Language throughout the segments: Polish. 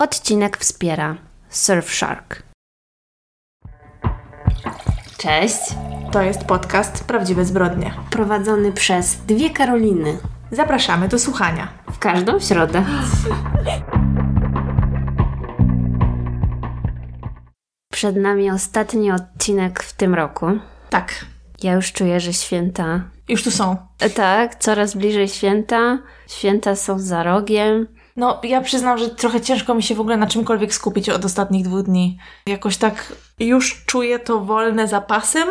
Odcinek wspiera Surfshark. Cześć. To jest podcast Prawdziwe Zbrodnie. Prowadzony przez dwie Karoliny. Zapraszamy do słuchania. W każdą środę. Przed nami ostatni odcinek w tym roku. Tak. Ja już czuję, że święta. Już tu są. Tak, coraz bliżej święta. Święta są za rogiem. No, ja przyznam, że trochę ciężko mi się w ogóle na czymkolwiek skupić od ostatnich dwóch dni. Jakoś tak już czuję to wolne zapasem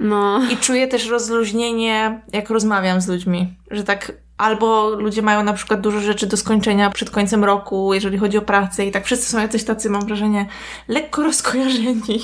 No. i czuję też rozluźnienie, jak rozmawiam z ludźmi. Że tak albo ludzie mają na przykład dużo rzeczy do skończenia przed końcem roku, jeżeli chodzi o pracę i tak wszyscy są jacyś tacy, mam wrażenie, lekko rozkojarzeni.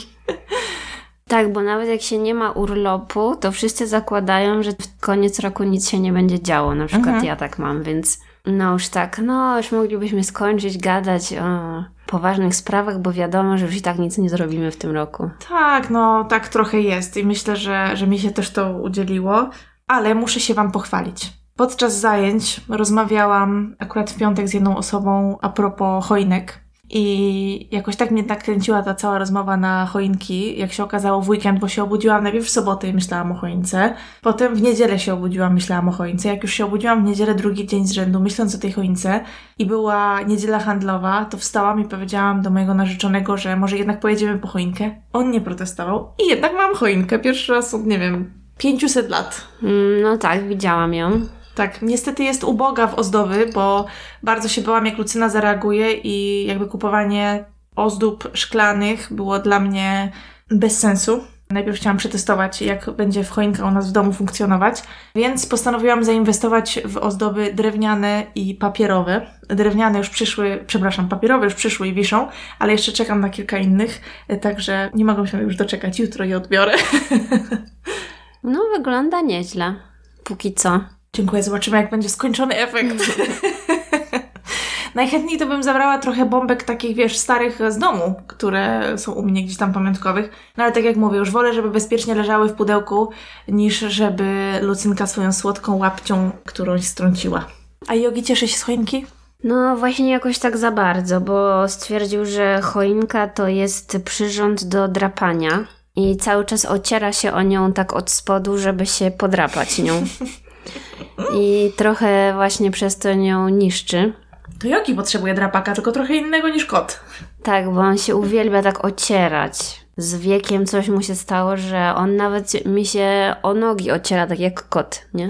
Tak, bo nawet jak się nie ma urlopu, to wszyscy zakładają, że w koniec roku nic się nie będzie działo. Na przykład Mhm. ja tak mam, więc no już tak, no już moglibyśmy skończyć gadać o poważnych sprawach, bo wiadomo, że już i tak nic nie zrobimy w tym roku. Tak, no tak trochę jest i myślę, że, że mi się też to udzieliło, ale muszę się Wam pochwalić. Podczas zajęć rozmawiałam akurat w piątek z jedną osobą a propos choinek i jakoś tak mnie nakręciła ta cała rozmowa na choinki, jak się okazało w weekend, bo się obudziłam najpierw w sobotę i myślałam o choince, potem w niedzielę się obudziłam, myślałam o choince, jak już się obudziłam w niedzielę drugi dzień z rzędu, myśląc o tej choince i była niedziela handlowa, to wstałam i powiedziałam do mojego narzeczonego, że może jednak pojedziemy po choinkę. On nie protestował i jednak mam choinkę, pierwszy raz od, nie wiem, 500 lat. Mm, No tak, widziałam ją. Tak, niestety jest uboga w ozdoby, bo bardzo się bałam, jak Lucyna zareaguje i jakby kupowanie ozdób szklanych było dla mnie bez sensu. Najpierw chciałam przetestować, jak będzie w choinka u nas w domu funkcjonować, więc postanowiłam zainwestować w ozdoby drewniane i papierowe. Drewniane już przyszły, przepraszam, papierowe już przyszły i wiszą, ale jeszcze czekam na kilka innych, także nie mogę się już doczekać. Jutro je odbiorę. No wygląda nieźle. Póki co. Dziękuję, zobaczymy jak będzie skończony efekt. Najchętniej to bym zabrała trochę bombek takich, wiesz, starych z domu, które są u mnie gdzieś tam pamiątkowych. No ale tak jak mówię, już wolę, żeby bezpiecznie leżały w pudełku, niż żeby Lucynka swoją słodką łapcią którąś strąciła. A Jogi cieszy się z choinki? No właśnie jakoś tak za bardzo, bo stwierdził, że choinka to jest przyrząd do drapania i cały czas ociera się o nią tak od spodu, żeby się podrapać nią. I trochę właśnie przez to nią niszczy. To Jogi potrzebuje drapaka, tylko trochę innego niż kot. Tak, bo on się uwielbia tak ocierać. Z wiekiem coś mu się stało, że on nawet mi się o nogi ociera, tak jak kot, nie?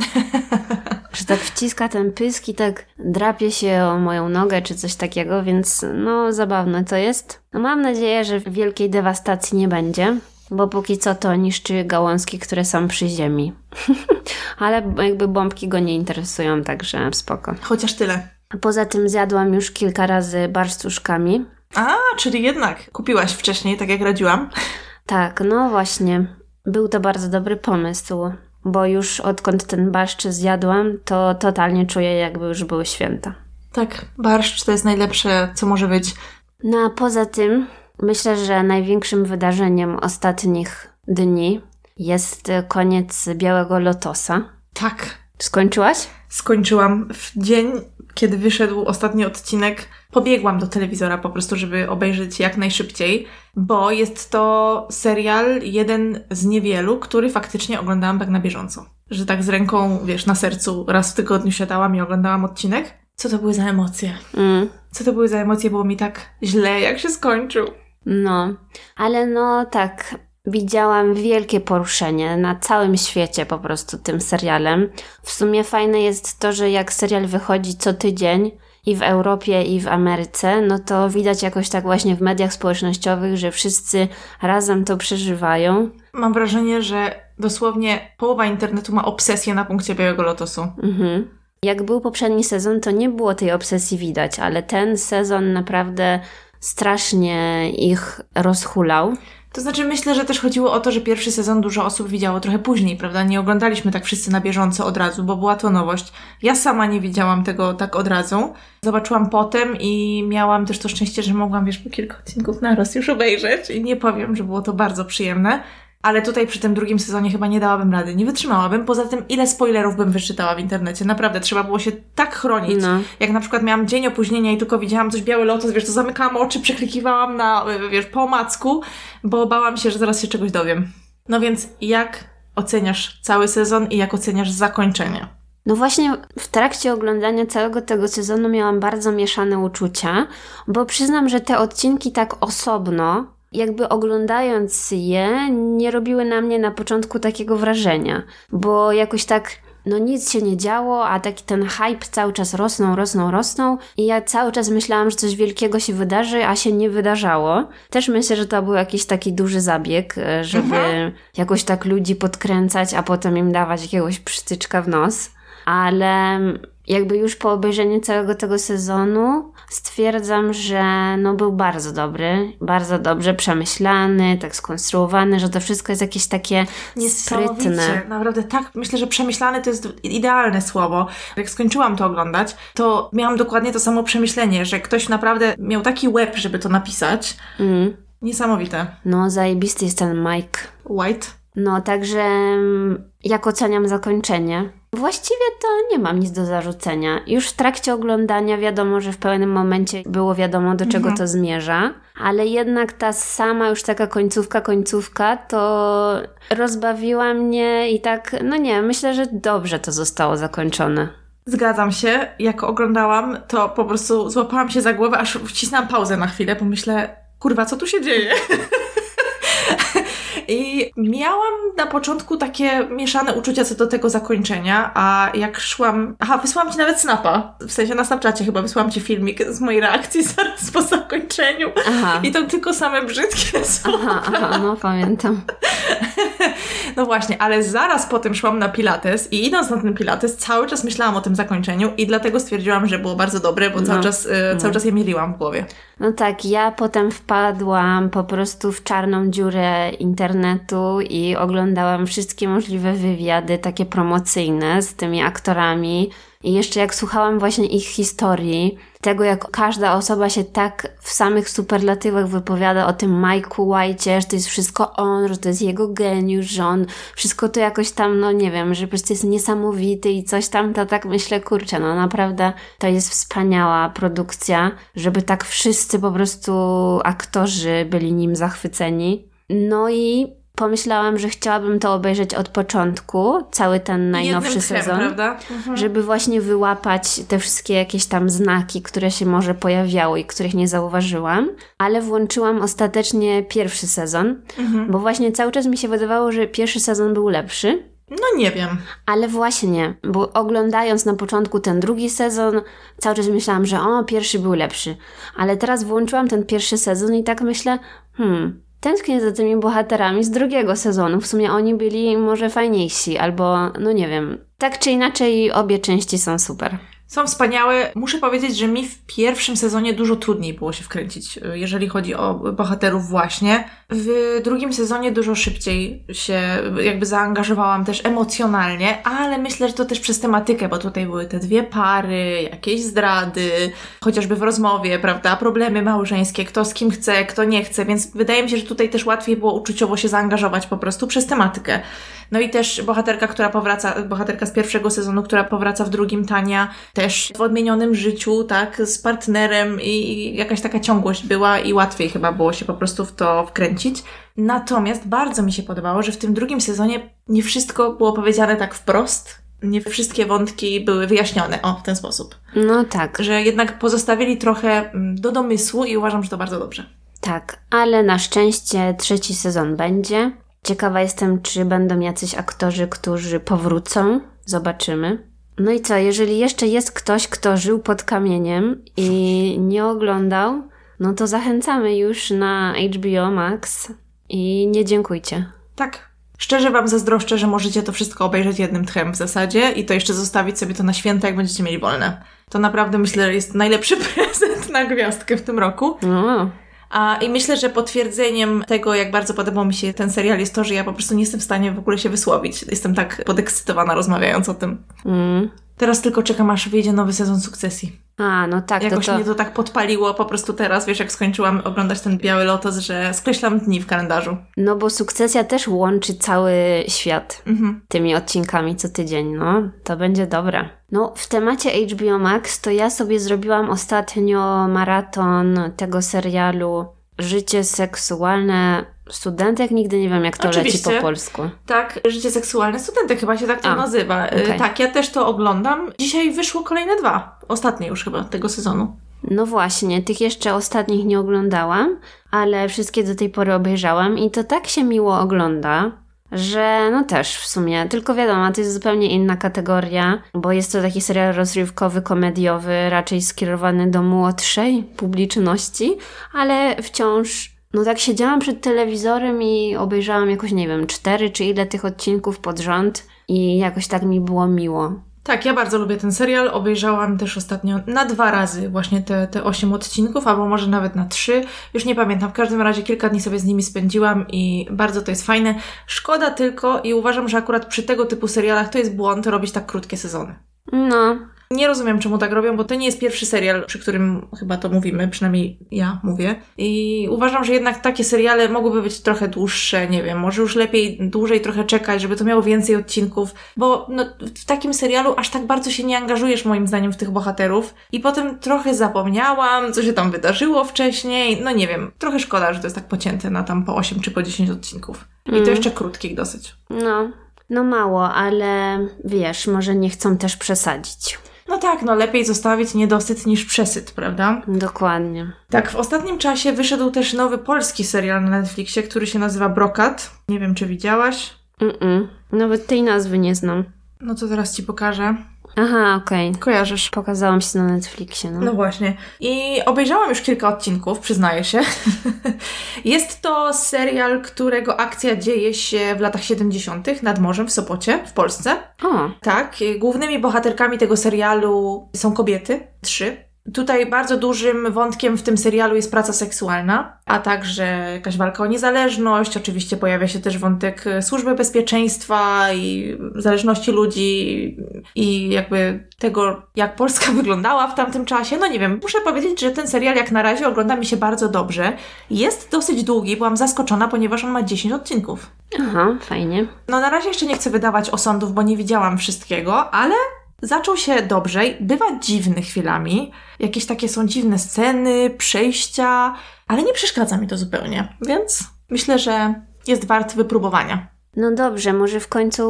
że tak wciska ten pysk i tak drapie się o moją nogę czy coś takiego, więc no zabawne to jest. No, mam nadzieję, że wielkiej dewastacji nie będzie, bo póki co to niszczy gałązki, które są przy ziemi. Ale jakby bombki go nie interesują, także spoko. Chociaż tyle. A Poza tym zjadłam już kilka razy barszcz z uszkami. A, czyli jednak kupiłaś wcześniej, tak jak radziłam. Tak, no właśnie. Był to bardzo dobry pomysł, bo już odkąd ten barszcz zjadłam, to totalnie czuję, jakby już były święta. Tak, barszcz to jest najlepsze, co może być. No a poza tym, myślę, że największym wydarzeniem ostatnich dni jest koniec Białego Lotosa. Tak, Skończyłaś? skończyłam w dzień, kiedy wyszedł ostatni odcinek. Pobiegłam do telewizora po prostu, żeby obejrzeć jak najszybciej, bo jest to serial jeden z niewielu, który faktycznie oglądałam tak na bieżąco. Że tak z ręką, wiesz, na sercu raz w tygodniu siadałam i oglądałam odcinek. Co to były za emocje? Mm. Co to były za emocje? Było mi tak źle, jak się skończył. No, ale no tak, widziałam wielkie poruszenie na całym świecie po prostu tym serialem. W sumie fajne jest to, że jak serial wychodzi co tydzień i w Europie i w Ameryce, no to widać jakoś tak właśnie w mediach społecznościowych, że wszyscy razem to przeżywają. Mam wrażenie, że dosłownie połowa internetu ma obsesję na punkcie Białego Lotosu. Mhm. Jak był poprzedni sezon, to nie było tej obsesji widać, ale ten sezon naprawdę strasznie ich rozhulał. To znaczy, myślę, że też chodziło o to, że pierwszy sezon dużo osób widziało trochę później, prawda? Nie oglądaliśmy tak wszyscy na bieżąco od razu, bo była to nowość. Ja sama nie widziałam tego tak od razu. Zobaczyłam potem i miałam też to szczęście, że mogłam, wiesz, po kilka odcinków naraz już obejrzeć i nie powiem, że było to bardzo przyjemne. Ale tutaj przy tym drugim sezonie chyba nie dałabym rady, nie wytrzymałabym. Poza tym, ile spoilerów bym wyczytała w internecie. Naprawdę, trzeba było się tak chronić. No. Jak na przykład miałam dzień opóźnienia i tylko widziałam coś biały lotos, wiesz, to zamykałam oczy, przeklikiwałam na, wiesz, po omacku, bo bałam się, że zaraz się czegoś dowiem. No więc jak oceniasz cały sezon i jak oceniasz zakończenie? No właśnie w trakcie oglądania całego tego sezonu miałam bardzo mieszane uczucia, bo przyznam, że te odcinki tak osobno, jakby oglądając je, nie robiły na mnie na początku takiego wrażenia, bo jakoś tak no nic się nie działo, a taki ten hype cały czas rosnął, rosnął, rosnął i ja cały czas myślałam, że coś wielkiego się wydarzy, a się nie wydarzało. Też myślę, że to był jakiś taki duży zabieg, e, żeby Mhm. jakoś tak ludzi podkręcać, a potem im dawać jakiegoś przytyczka w nos. Ale jakby już po obejrzeniu całego tego sezonu stwierdzam, że no był bardzo dobry, bardzo dobrze przemyślany, tak skonstruowany, że to wszystko jest jakieś takie sprytne. Naprawdę tak, myślę, że przemyślany to jest idealne słowo. Jak skończyłam to oglądać, to miałam dokładnie to samo przemyślenie, że ktoś naprawdę miał taki łeb, żeby to napisać. Mm. Niesamowite. No, zajebisty jest ten Mike. White. No, także mm, jak oceniam zakończenie? Właściwie to nie mam nic do zarzucenia. Już w trakcie oglądania wiadomo, że w pewnym momencie było wiadomo, do czego to zmierza, ale jednak ta sama już taka końcówka, końcówka to rozbawiła mnie i tak, no nie, myślę, że dobrze to zostało zakończone. Zgadzam się. Jak oglądałam, to po prostu złapałam się za głowę, aż wcisnęłam pauzę na chwilę, bo myślę, kurwa, co tu się dzieje? I miałam na początku takie mieszane uczucia co do tego zakończenia, a jak szłam. Aha, wysłałam ci nawet snapa. W sensie na Snapchacie chyba wysłałam ci filmik z mojej reakcji zaraz po zakończeniu. Aha. I tam tylko same brzydkie słowa. Aha, aha, no pamiętam. No właśnie, ale zaraz potem szłam na Pilates i idąc na ten Pilates, cały czas myślałam o tym zakończeniu i dlatego stwierdziłam, że było bardzo dobre, bo cały, No. czas, e, cały czas je mieliłam w głowie. No tak, ja potem wpadłam po prostu w czarną dziurę internetu i oglądałam wszystkie możliwe wywiady, takie promocyjne z tymi aktorami. I jeszcze jak słuchałam właśnie ich historii, tego jak każda osoba się tak w samych superlatywach wypowiada o tym Mike'u White'ie, że to jest wszystko on, że to jest jego geniusz, że on wszystko to jakoś tam, no nie wiem, że po prostu jest niesamowity i coś tam, to tak myślę, kurczę, no naprawdę to jest wspaniała produkcja, żeby tak wszyscy po prostu aktorzy byli nim zachwyceni. No i pomyślałam, że chciałabym to obejrzeć od początku, cały ten najnowszy tchem, sezon prawda? Mhm. żeby właśnie wyłapać te wszystkie jakieś tam znaki, które się może pojawiały i których nie zauważyłam, ale włączyłam ostatecznie pierwszy sezon, Mhm. bo właśnie cały czas mi się wydawało, że pierwszy sezon był lepszy. No nie wiem. Ale właśnie, bo oglądając na początku ten drugi sezon, cały czas myślałam, że o, pierwszy był lepszy. Ale teraz włączyłam ten pierwszy sezon i tak myślę, hmm, tęsknię za tymi bohaterami z drugiego sezonu. W sumie oni byli może fajniejsi, albo no nie wiem. Tak czy inaczej, obie części są super. Są wspaniałe. Muszę powiedzieć, że mi w pierwszym sezonie dużo trudniej było się wkręcić, y, jeżeli chodzi o bohaterów właśnie. W drugim sezonie dużo szybciej się y, jakby zaangażowałam też emocjonalnie, ale myślę, że to też przez tematykę, bo tutaj były te dwie pary, jakieś zdrady, chociażby w rozmowie, prawda, problemy małżeńskie, kto z kim chce, kto nie chce, więc wydaje mi się, że tutaj też łatwiej było uczuciowo się zaangażować po prostu przez tematykę. No i też bohaterka, która powraca, bohaterka z pierwszego sezonu, która powraca w drugim, Tania, też w odmienionym życiu, tak, z partnerem i jakaś taka ciągłość była i łatwiej chyba było się po prostu w to wkręcić. Natomiast bardzo mi się podobało, że w tym drugim sezonie nie wszystko było powiedziane tak wprost, nie wszystkie wątki były wyjaśnione, o, w ten sposób. No tak, Że jednak pozostawili trochę mm, do domysłu i uważam, że to bardzo dobrze. tak, ale na szczęście trzeci sezon będzie. Ciekawa jestem, czy będą jacyś aktorzy, którzy powrócą. Zobaczymy. No i co, jeżeli jeszcze jest ktoś, kto żył pod kamieniem i nie oglądał, no to zachęcamy już na HBO Max i nie dziękujcie. Tak. Szczerze Wam zazdroszczę, że możecie to wszystko obejrzeć jednym tchem w zasadzie i to jeszcze zostawić sobie to na święta, jak będziecie mieli wolne. To naprawdę myślę, że jest najlepszy prezent na gwiazdkę w tym roku. No, I myślę, że potwierdzeniem tego, jak bardzo podobał mi się ten serial, jest to, że ja po prostu nie jestem w stanie w ogóle się wysłowić. Jestem tak podekscytowana rozmawiając o tym. mm. Teraz tylko czekam, aż wyjdzie nowy sezon sukcesji. A, no tak, Jakoś to, to... mnie to tak podpaliło po prostu teraz, wiesz, jak skończyłam oglądać ten Biały Lotos, że skreślam dni w kalendarzu. No bo sukcesja też łączy cały świat Mhm. tymi odcinkami co tydzień, no. To będzie dobre. No, w temacie HBO Max to ja sobie zrobiłam ostatnio maraton tego serialu Życie seksualne studentek. Nigdy nie wiem, jak to Oczywiście. leci po polsku. Tak, Życie seksualne studentek chyba się tak to A, nazywa. Y, okej. Tak, ja też to oglądam. Dzisiaj wyszło kolejne dwa. Ostatnie już chyba tego sezonu. No właśnie, tych jeszcze ostatnich nie oglądałam, ale wszystkie do tej pory obejrzałam i to tak się miło ogląda, że no też w sumie, tylko wiadomo, to jest zupełnie inna kategoria, bo jest to taki serial rozrywkowy, komediowy, raczej skierowany do młodszej publiczności, ale wciąż, no tak siedziałam przed telewizorem i obejrzałam jakoś, nie wiem, cztery czy ile tych odcinków pod rząd i jakoś tak mi było miło. Tak, ja bardzo lubię ten serial. Obejrzałam też ostatnio na dwa razy właśnie te, te osiem odcinków, albo może nawet na trzy. Już nie pamiętam. W każdym razie kilka dni sobie z nimi spędziłam i bardzo to jest fajne. Szkoda tylko i uważam, że akurat przy tego typu serialach to jest błąd robić tak krótkie sezony. No, Nie rozumiem, czemu tak robią, bo to nie jest pierwszy serial, przy którym chyba to mówimy, przynajmniej ja mówię. I uważam, że jednak takie seriale mogłyby być trochę dłuższe, nie wiem, może już lepiej dłużej trochę czekać, żeby to miało więcej odcinków, bo no, w takim serialu aż tak bardzo się nie angażujesz moim zdaniem w tych bohaterów. I potem trochę zapomniałam, co się tam wydarzyło wcześniej. No nie wiem, trochę szkoda, że to jest tak pocięte na tam po 8 czy po 10 odcinków. I to Mm. jeszcze krótkich dosyć. No, no mało, ale wiesz, może nie chcą też przesadzić. No tak, no lepiej zostawić niedosyt niż przesyt, prawda? Dokładnie. Tak, w ostatnim czasie wyszedł też nowy polski serial na Netflixie, który się nazywa Brokat. Nie wiem, czy widziałaś. Mm-mm. Nawet tej nazwy nie znam. No to teraz ci pokażę. Aha, okej. Kojarzysz. Pokazałam się na Netflixie, no. No właśnie. I obejrzałam już kilka odcinków, przyznaję się. Jest to serial, którego akcja dzieje się w latach 70. nad morzem w Sopocie, w Polsce. O, Tak, głównymi bohaterkami tego serialu są kobiety, trzy. Tutaj bardzo dużym wątkiem w tym serialu jest praca seksualna, a także jakaś walka o niezależność. Oczywiście pojawia się też wątek y, służby bezpieczeństwa i zależności ludzi i jakby tego, jak Polska wyglądała w tamtym czasie. No nie wiem, muszę powiedzieć, że ten serial jak na razie ogląda mi się bardzo dobrze. Jest dosyć długi, byłam zaskoczona, ponieważ on ma 10 odcinków. aha, fajnie. No na razie jeszcze nie chcę wydawać osądów, bo nie widziałam wszystkiego, ale zaczął się dobrze. Bywa dziwny chwilami. Jakieś takie są dziwne sceny, przejścia, ale nie przeszkadza mi to zupełnie. Więc myślę, że jest wart wypróbowania. No dobrze, może w końcu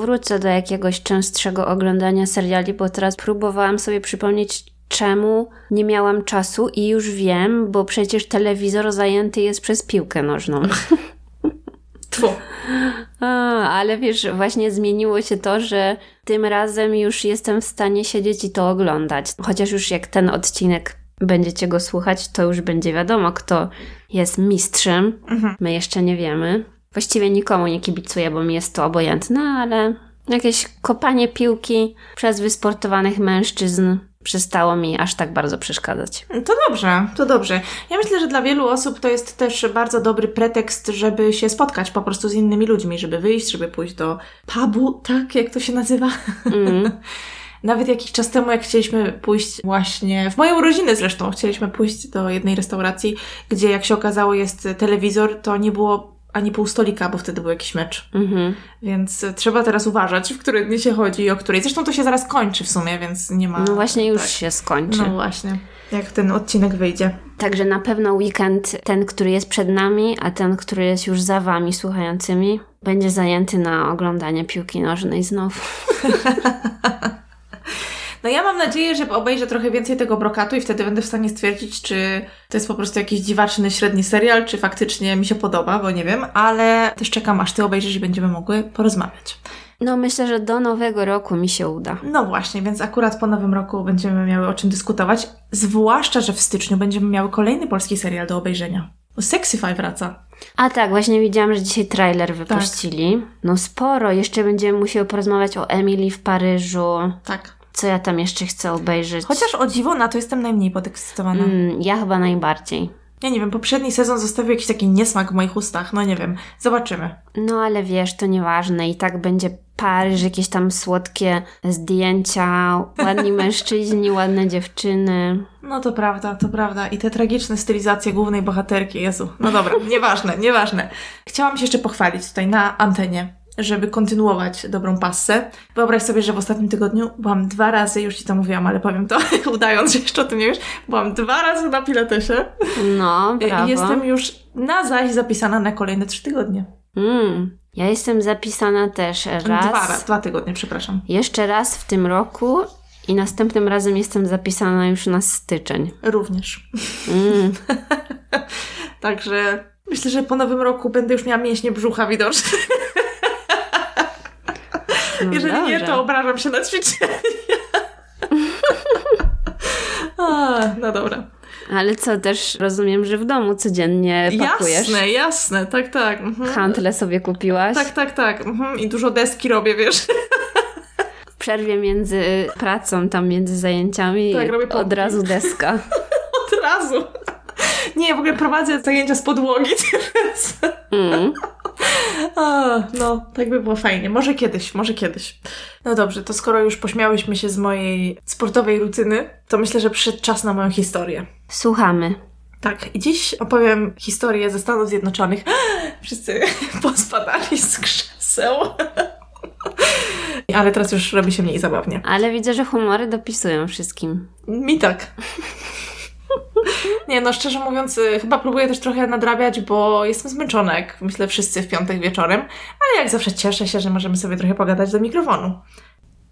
wrócę do jakiegoś częstszego oglądania seriali, bo teraz próbowałam sobie przypomnieć, czemu nie miałam czasu i już wiem, bo przecież telewizor zajęty jest przez piłkę nożną. A, ale wiesz, właśnie zmieniło się to, że tym razem już jestem w stanie siedzieć i to oglądać. Chociaż już jak ten odcinek będziecie go słuchać, to już będzie wiadomo, kto jest mistrzem. Mhm. My jeszcze nie wiemy. Właściwie nikomu nie kibicuję, bo mi jest to obojętne, ale jakieś kopanie piłki przez wysportowanych mężczyzn przestało mi aż tak bardzo przeszkadzać. To dobrze, to dobrze. Ja myślę, że dla wielu osób to jest też bardzo dobry pretekst, żeby się spotkać po prostu z innymi ludźmi, żeby wyjść, żeby pójść do pubu, tak jak to się nazywa. Mm. Nawet jakiś czas temu, jak chcieliśmy pójść właśnie, w moją urodziny zresztą, chcieliśmy pójść do jednej restauracji, gdzie jak się okazało jest telewizor, to nie było ani pół stolika, bo wtedy był jakiś mecz. Mhm. Więc trzeba teraz uważać, w które dni się chodzi i o której. Zresztą to się zaraz kończy w sumie, więc nie ma... No właśnie już tak. się skończy. No właśnie, jak ten odcinek wyjdzie. Także na pewno weekend, ten, który jest przed nami, a ten, który jest już za wami słuchającymi, będzie zajęty na oglądanie piłki nożnej znowu. No ja mam nadzieję, że obejrzę trochę więcej tego brokatu i wtedy będę w stanie stwierdzić, czy to jest po prostu jakiś dziwaczny, średni serial, czy faktycznie mi się podoba, bo nie wiem, ale też czekam, aż ty obejrzysz i będziemy mogły porozmawiać. No myślę, że do nowego roku mi się uda. No właśnie, więc akurat po nowym roku będziemy miały o czym dyskutować, zwłaszcza, że w styczniu będziemy miały kolejny polski serial do obejrzenia. Bo Sexify wraca. A tak, właśnie widziałam, że dzisiaj trailer wypuścili. No sporo, jeszcze będziemy musieli porozmawiać o Emily w Paryżu. Tak. Co ja tam jeszcze chcę obejrzeć? Chociaż o dziwo na to jestem najmniej podekscytowana. Mm, ja chyba najbardziej. Ja nie wiem, poprzedni sezon zostawił jakiś taki niesmak w moich ustach, no nie wiem, zobaczymy. No ale wiesz, to nieważne i tak będzie Paryż, jakieś tam słodkie zdjęcia, ładni mężczyźni, ładne dziewczyny. No to prawda, to prawda. I te tragiczne stylizacje głównej bohaterki, Jezu. No dobra, nieważne, nieważne. Chciałam się jeszcze pochwalić tutaj na antenie żeby kontynuować dobrą passę. Wyobraź sobie, że w ostatnim tygodniu byłam dwa razy, już Ci to mówiłam, ale powiem to udając, że jeszcze o tym nie wiesz, byłam dwa razy na pilatesie. No, brawo. I jestem już na zaś zapisana na kolejne trzy tygodnie. Mm. Ja jestem zapisana też raz. Dwa, dwa tygodnie, przepraszam. Jeszcze raz w tym roku i następnym razem jestem zapisana już na styczeń. Również. Mm. Także myślę, że po nowym roku będę już miała mięśnie brzucha widoczne. No Jeżeli dobrze. nie, to obrażam się na ćwiczenia. A, no dobra. Ale co, też rozumiem, że w domu codziennie pakujesz. Jasne, jasne, tak, tak. Mhm. Hantle sobie kupiłaś. Tak, tak, tak. Mhm. I dużo deski robię, wiesz. W przerwie między pracą, tam między zajęciami tak, robię od razu deska. od razu. Nie, w ogóle prowadzę zajęcia z podłogi teraz. Mm. A, no, tak by było fajnie. Może kiedyś, może kiedyś. No dobrze, to skoro już pośmiałyśmy się z mojej sportowej rutyny, to myślę, że przyszedł czas na moją historię. Słuchamy. Tak, i dziś opowiem historię ze Stanów Zjednoczonych. Wszyscy pospadali z krzeseł. Ale teraz już robi się mniej zabawnie. Ale widzę, że humory dopisują wszystkim. Mi tak. Nie, no szczerze mówiąc, y, chyba próbuję też trochę nadrabiać, bo jestem zmęczona, jak myślę wszyscy w piątek wieczorem, ale jak zawsze cieszę się, że możemy sobie trochę pogadać do mikrofonu.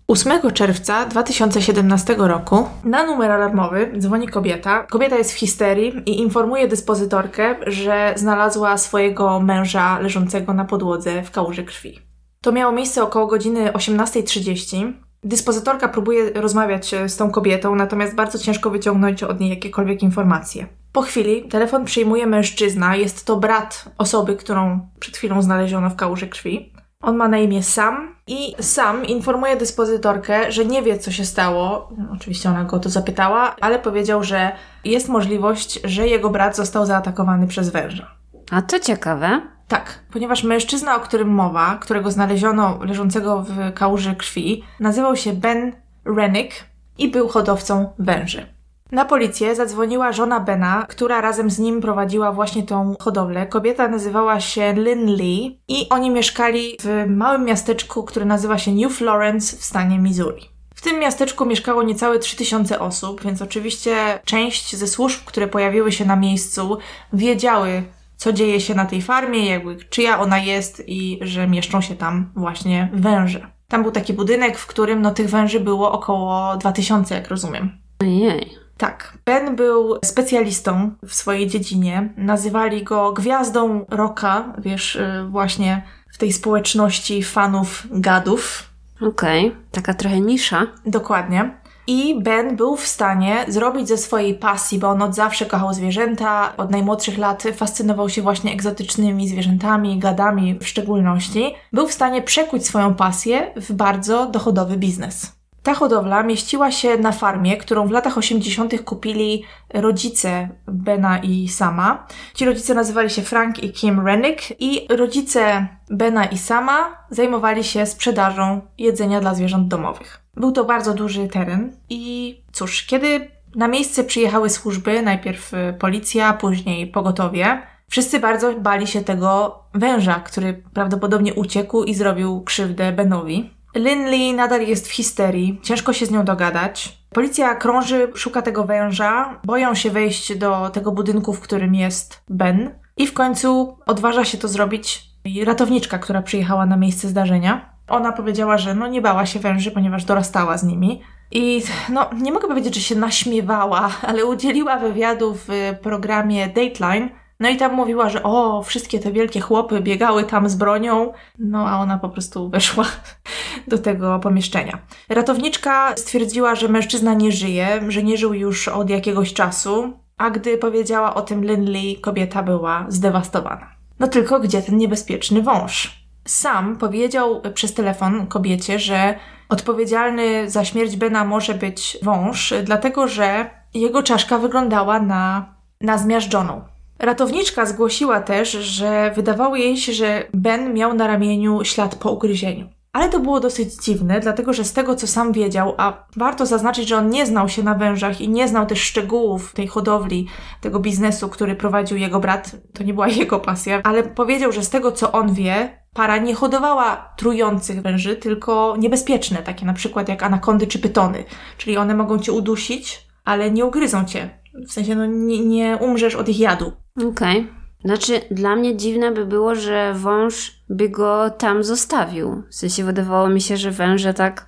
8 czerwca 2017 roku na numer alarmowy dzwoni kobieta. Kobieta jest w histerii i informuje dyspozytorkę, że znalazła swojego męża leżącego na podłodze w kałuży krwi. To miało miejsce około godziny 18.30. Dyspozytorka próbuje rozmawiać e, z tą kobietą, natomiast bardzo ciężko wyciągnąć od niej jakiekolwiek informacje. Po chwili telefon przyjmuje mężczyzna, jest to brat osoby, którą przed chwilą znaleziono w kałuży krwi. On ma na imię Sam i Sam informuje dyspozytorkę, że nie wie, co się stało. Oczywiście ona go to zapytała, ale powiedział, że jest możliwość, że jego brat został zaatakowany przez węża. A to ciekawe. Tak, ponieważ mężczyzna, o którym mowa, którego znaleziono leżącego w kałuży krwi, nazywał się Ben Rennick i był hodowcą węży. Na policję zadzwoniła żona Bena, która razem z nim prowadziła właśnie tą hodowlę. Kobieta nazywała się Lynn Lee i oni mieszkali w małym miasteczku, które nazywa się New Florence w stanie Missouri. W tym miasteczku mieszkało niecałe 3000 osób, więc oczywiście część ze służb, które pojawiły się na miejscu, wiedziały, co dzieje się na tej farmie, jakby czyja ona jest i że mieszczą się tam właśnie węże. Tam był taki budynek, w którym no tych węży było około 2000, jak rozumiem. Ojej. Tak. Ben był specjalistą w swojej dziedzinie. Nazywali go gwiazdą rocka, wiesz, y, właśnie w tej społeczności fanów gadów. Okej, okay. taka trochę nisza. Dokładnie. I Ben był w stanie zrobić ze swojej pasji, bo on od zawsze kochał zwierzęta, od najmłodszych lat fascynował się właśnie egzotycznymi zwierzętami, gadami w szczególności, był w stanie przekuć swoją pasję w bardzo dochodowy biznes. Ta hodowla mieściła się na farmie, którą w latach 80. kupili rodzice Bena i Sama. Ci rodzice nazywali się Frank i Kim Rennick i rodzice Bena i Sama zajmowali się sprzedażą jedzenia dla zwierząt domowych. Był to bardzo duży teren i cóż, kiedy na miejsce przyjechały służby, najpierw y, policja, później pogotowie, wszyscy bardzo bali się tego węża, który prawdopodobnie uciekł i zrobił krzywdę Benowi. Linley nadal jest w histerii, ciężko się z nią dogadać. Policja krąży, szuka tego węża, boją się wejść do tego budynku, w którym jest Ben. I w końcu odważa się to zrobić ratowniczka, która przyjechała na miejsce zdarzenia. Ona powiedziała, że no nie bała się węży, ponieważ dorastała z nimi. I no, nie mogę powiedzieć, że się naśmiewała, ale udzieliła wywiadu w programie Dateline. No i tam mówiła, że o, wszystkie te wielkie chłopy biegały tam z bronią, no a ona po prostu weszła do tego pomieszczenia. Ratowniczka stwierdziła, że mężczyzna nie żyje, że nie żył już od jakiegoś czasu, a gdy powiedziała o tym Lindley, kobieta była zdewastowana. No tylko gdzie ten niebezpieczny wąż? Sam powiedział przez telefon kobiecie, że odpowiedzialny za śmierć Bena może być wąż, dlatego że jego czaszka wyglądała na, na zmiażdżoną. Ratowniczka zgłosiła też, że wydawało jej się, że Ben miał na ramieniu ślad po ugryzieniu. Ale to było dosyć dziwne, dlatego że z tego, co sam wiedział, a warto zaznaczyć, że on nie znał się na wężach i nie znał też szczegółów tej hodowli, tego biznesu, który prowadził jego brat, to nie była jego pasja, ale powiedział, że z tego, co on wie, para nie hodowała trujących węży, tylko niebezpieczne, takie na przykład jak anakondy czy pytony. Czyli one mogą cię udusić, ale nie ugryzą cię. W sensie, no nie, nie umrzesz od ich jadu. Okej. Okay. Znaczy, dla mnie dziwne by było, że wąż by go tam zostawił. W sensie wydawało mi się, że węże tak.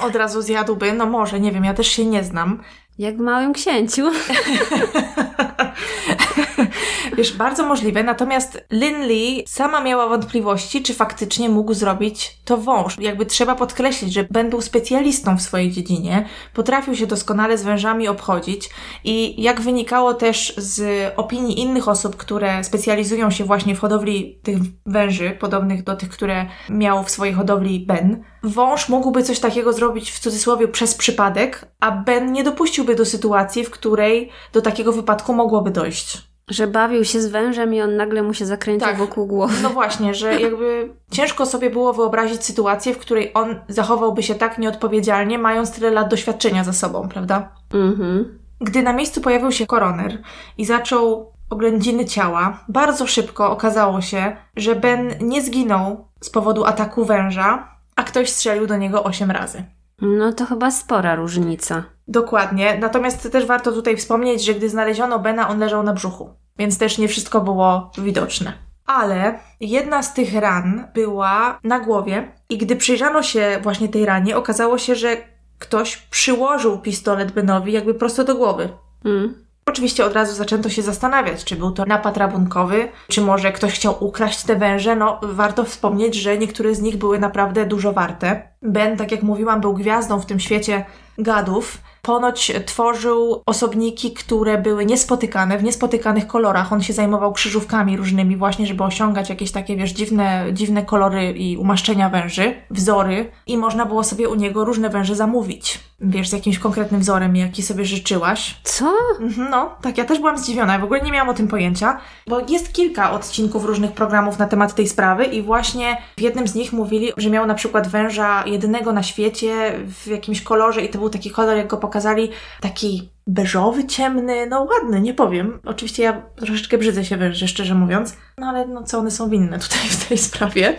Od razu zjadłby, no może, nie wiem, ja też się nie znam. Jak w małym księciu. Wiesz, bardzo możliwe, natomiast Lin Lee sama miała wątpliwości, czy faktycznie mógł zrobić to wąż. Jakby trzeba podkreślić, że był specjalistą w swojej dziedzinie, potrafił się doskonale z wężami obchodzić i jak wynikało też z opinii innych osób, które specjalizują się właśnie w hodowli tych węży, podobnych do tych, które miał w swojej hodowli Ben, wąż mógłby coś takiego zrobić w cudzysłowie przez przypadek, a Ben nie dopuściłby do sytuacji, w której do takiego wypadku mogłoby dojść. Że bawił się z wężem i on nagle mu się zakręcił tak. wokół głowy. No właśnie, że jakby ciężko sobie było wyobrazić sytuację, w której on zachowałby się tak nieodpowiedzialnie, mając tyle lat doświadczenia za sobą, prawda? Mhm. Gdy na miejscu pojawił się koroner i zaczął oględziny ciała, bardzo szybko okazało się, że Ben nie zginął z powodu ataku węża, a ktoś strzelił do niego osiem razy. No to chyba spora różnica. Dokładnie. Natomiast też warto tutaj wspomnieć, że gdy znaleziono Bena, on leżał na brzuchu, więc też nie wszystko było widoczne. Ale jedna z tych ran była na głowie, i gdy przyjrzano się właśnie tej ranie, okazało się, że ktoś przyłożył pistolet Benowi jakby prosto do głowy. Mm. Oczywiście od razu zaczęto się zastanawiać, czy był to napad rabunkowy, czy może ktoś chciał ukraść te węże. No, warto wspomnieć, że niektóre z nich były naprawdę dużo warte. Ben, tak jak mówiłam, był gwiazdą w tym świecie gadów. Ponoć tworzył osobniki, które były niespotykane, w niespotykanych kolorach. On się zajmował krzyżówkami różnymi właśnie, żeby osiągać jakieś takie, wiesz, dziwne, dziwne kolory i umaszczenia węży, wzory i można było sobie u niego różne węże zamówić. Wiesz, z jakimś konkretnym wzorem, jaki sobie życzyłaś. Co? Mhm, no, tak, ja też byłam zdziwiona, ja w ogóle nie miałam o tym pojęcia, bo jest kilka odcinków różnych programów na temat tej sprawy i właśnie w jednym z nich mówili, że miał na przykład węża jedynego na świecie w jakimś kolorze i to był taki kolor, jak go pokazali, taki beżowy, ciemny, no ładny, nie powiem. Oczywiście ja troszeczkę brzydzę się węże, szczerze mówiąc, no ale no co one są winne tutaj w tej sprawie.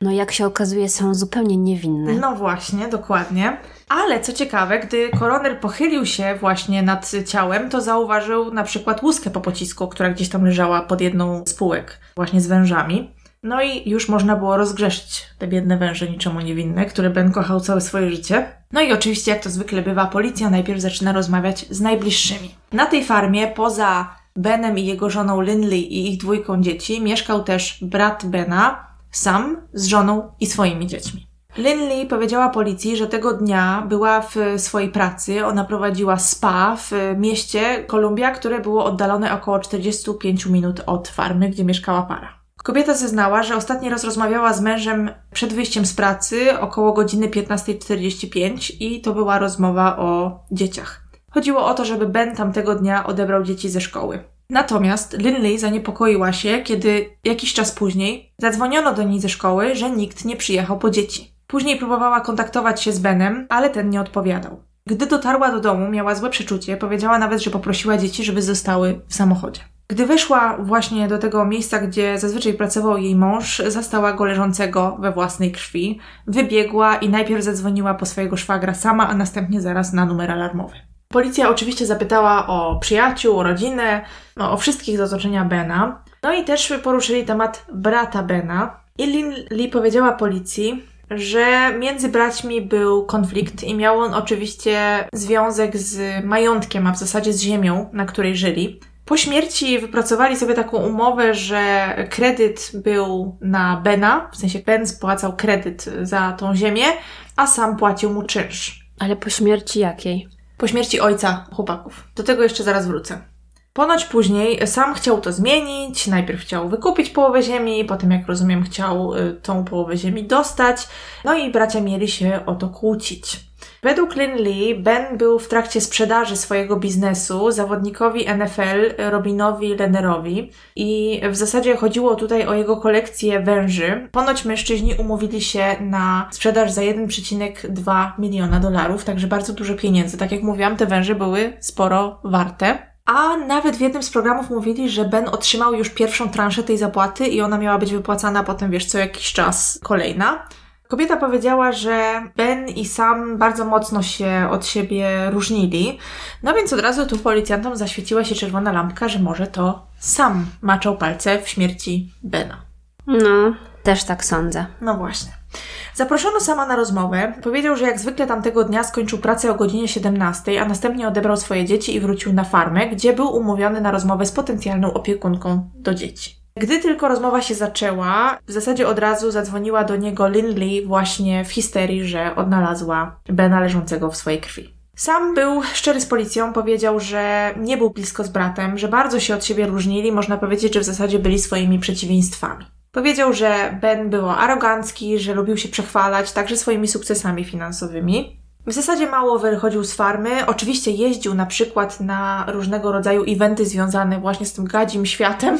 No jak się okazuje, są zupełnie niewinne. No właśnie, dokładnie. Ale co ciekawe, gdy koroner pochylił się właśnie nad ciałem, to zauważył na przykład łuskę po pocisku, która gdzieś tam leżała pod jedną z półek, właśnie z wężami. No i już można było rozgrzeszyć te biedne węże niczemu niewinne, które Ben kochał całe swoje życie. No i oczywiście, jak to zwykle bywa, policja najpierw zaczyna rozmawiać z najbliższymi. Na tej farmie, poza Benem i jego żoną Lindley i ich dwójką dzieci, mieszkał też brat Bena, sam z żoną i swoimi dziećmi. Linley powiedziała policji, że tego dnia była w swojej pracy. Ona prowadziła spa w mieście Columbia, które było oddalone około 45 minut od farmy, gdzie mieszkała para. Kobieta zeznała, że ostatni raz rozmawiała z mężem przed wyjściem z pracy około godziny 15.45 i to była rozmowa o dzieciach. Chodziło o to, żeby Ben tamtego dnia odebrał dzieci ze szkoły. Natomiast Linley zaniepokoiła się, kiedy jakiś czas później zadzwoniono do niej ze szkoły, że nikt nie przyjechał po dzieci. Później próbowała kontaktować się z Benem, ale ten nie odpowiadał. Gdy dotarła do domu, miała złe przeczucie, powiedziała nawet, że poprosiła dzieci, żeby zostały w samochodzie. Gdy weszła właśnie do tego miejsca, gdzie zazwyczaj pracował jej mąż, zastała go leżącego we własnej krwi. Wybiegła i najpierw zadzwoniła po swojego szwagra sama, a następnie zaraz na numer alarmowy. Policja oczywiście zapytała o przyjaciół, o rodzinę, no, o wszystkich z otoczenia Bena. No i też poruszyli temat brata Bena. I Lin Lee powiedziała policji, że między braćmi był konflikt i miał on oczywiście związek z majątkiem, a w zasadzie z ziemią, na której żyli. Po śmierci wypracowali sobie taką umowę, że kredyt był na Bena, w sensie Ben spłacał kredyt za tą ziemię, a sam płacił mu czynsz. Ale po śmierci jakiej? Po śmierci ojca chłopaków. Do tego jeszcze zaraz wrócę. Ponoć później sam chciał to zmienić, najpierw chciał wykupić połowę ziemi, potem jak rozumiem chciał y, tą połowę ziemi dostać, no i bracia mieli się o to kłócić. Według Lin Lee, Ben był w trakcie sprzedaży swojego biznesu zawodnikowi NFL Robinowi Lennerowi i w zasadzie chodziło tutaj o jego kolekcję węży. Ponoć mężczyźni umówili się na sprzedaż za 1,2 miliona dolarów, także bardzo dużo pieniędzy. Tak jak mówiłam, te węże były sporo warte. A nawet w jednym z programów mówili, że Ben otrzymał już pierwszą transzę tej zapłaty i ona miała być wypłacana potem, wiesz, co jakiś czas kolejna. Kobieta powiedziała, że Ben i Sam bardzo mocno się od siebie różnili, no więc od razu tu policjantom zaświeciła się czerwona lampka, że może to Sam maczał palce w śmierci Bena. No, też tak sądzę. No właśnie. Zaproszono sama na rozmowę. Powiedział, że jak zwykle tamtego dnia skończył pracę o godzinie 17, a następnie odebrał swoje dzieci i wrócił na farmę, gdzie był umówiony na rozmowę z potencjalną opiekunką do dzieci. Gdy tylko rozmowa się zaczęła, w zasadzie od razu zadzwoniła do niego Lindley właśnie w histerii, że odnalazła Bena leżącego w swojej krwi. Sam był szczery z policją, powiedział, że nie był blisko z bratem, że bardzo się od siebie różnili, można powiedzieć, że w zasadzie byli swoimi przeciwieństwami. Powiedział, że Ben był arogancki, że lubił się przechwalać, także swoimi sukcesami finansowymi. W zasadzie mało wychodził z farmy. Oczywiście jeździł na przykład na różnego rodzaju eventy związane właśnie z tym gadzim światem.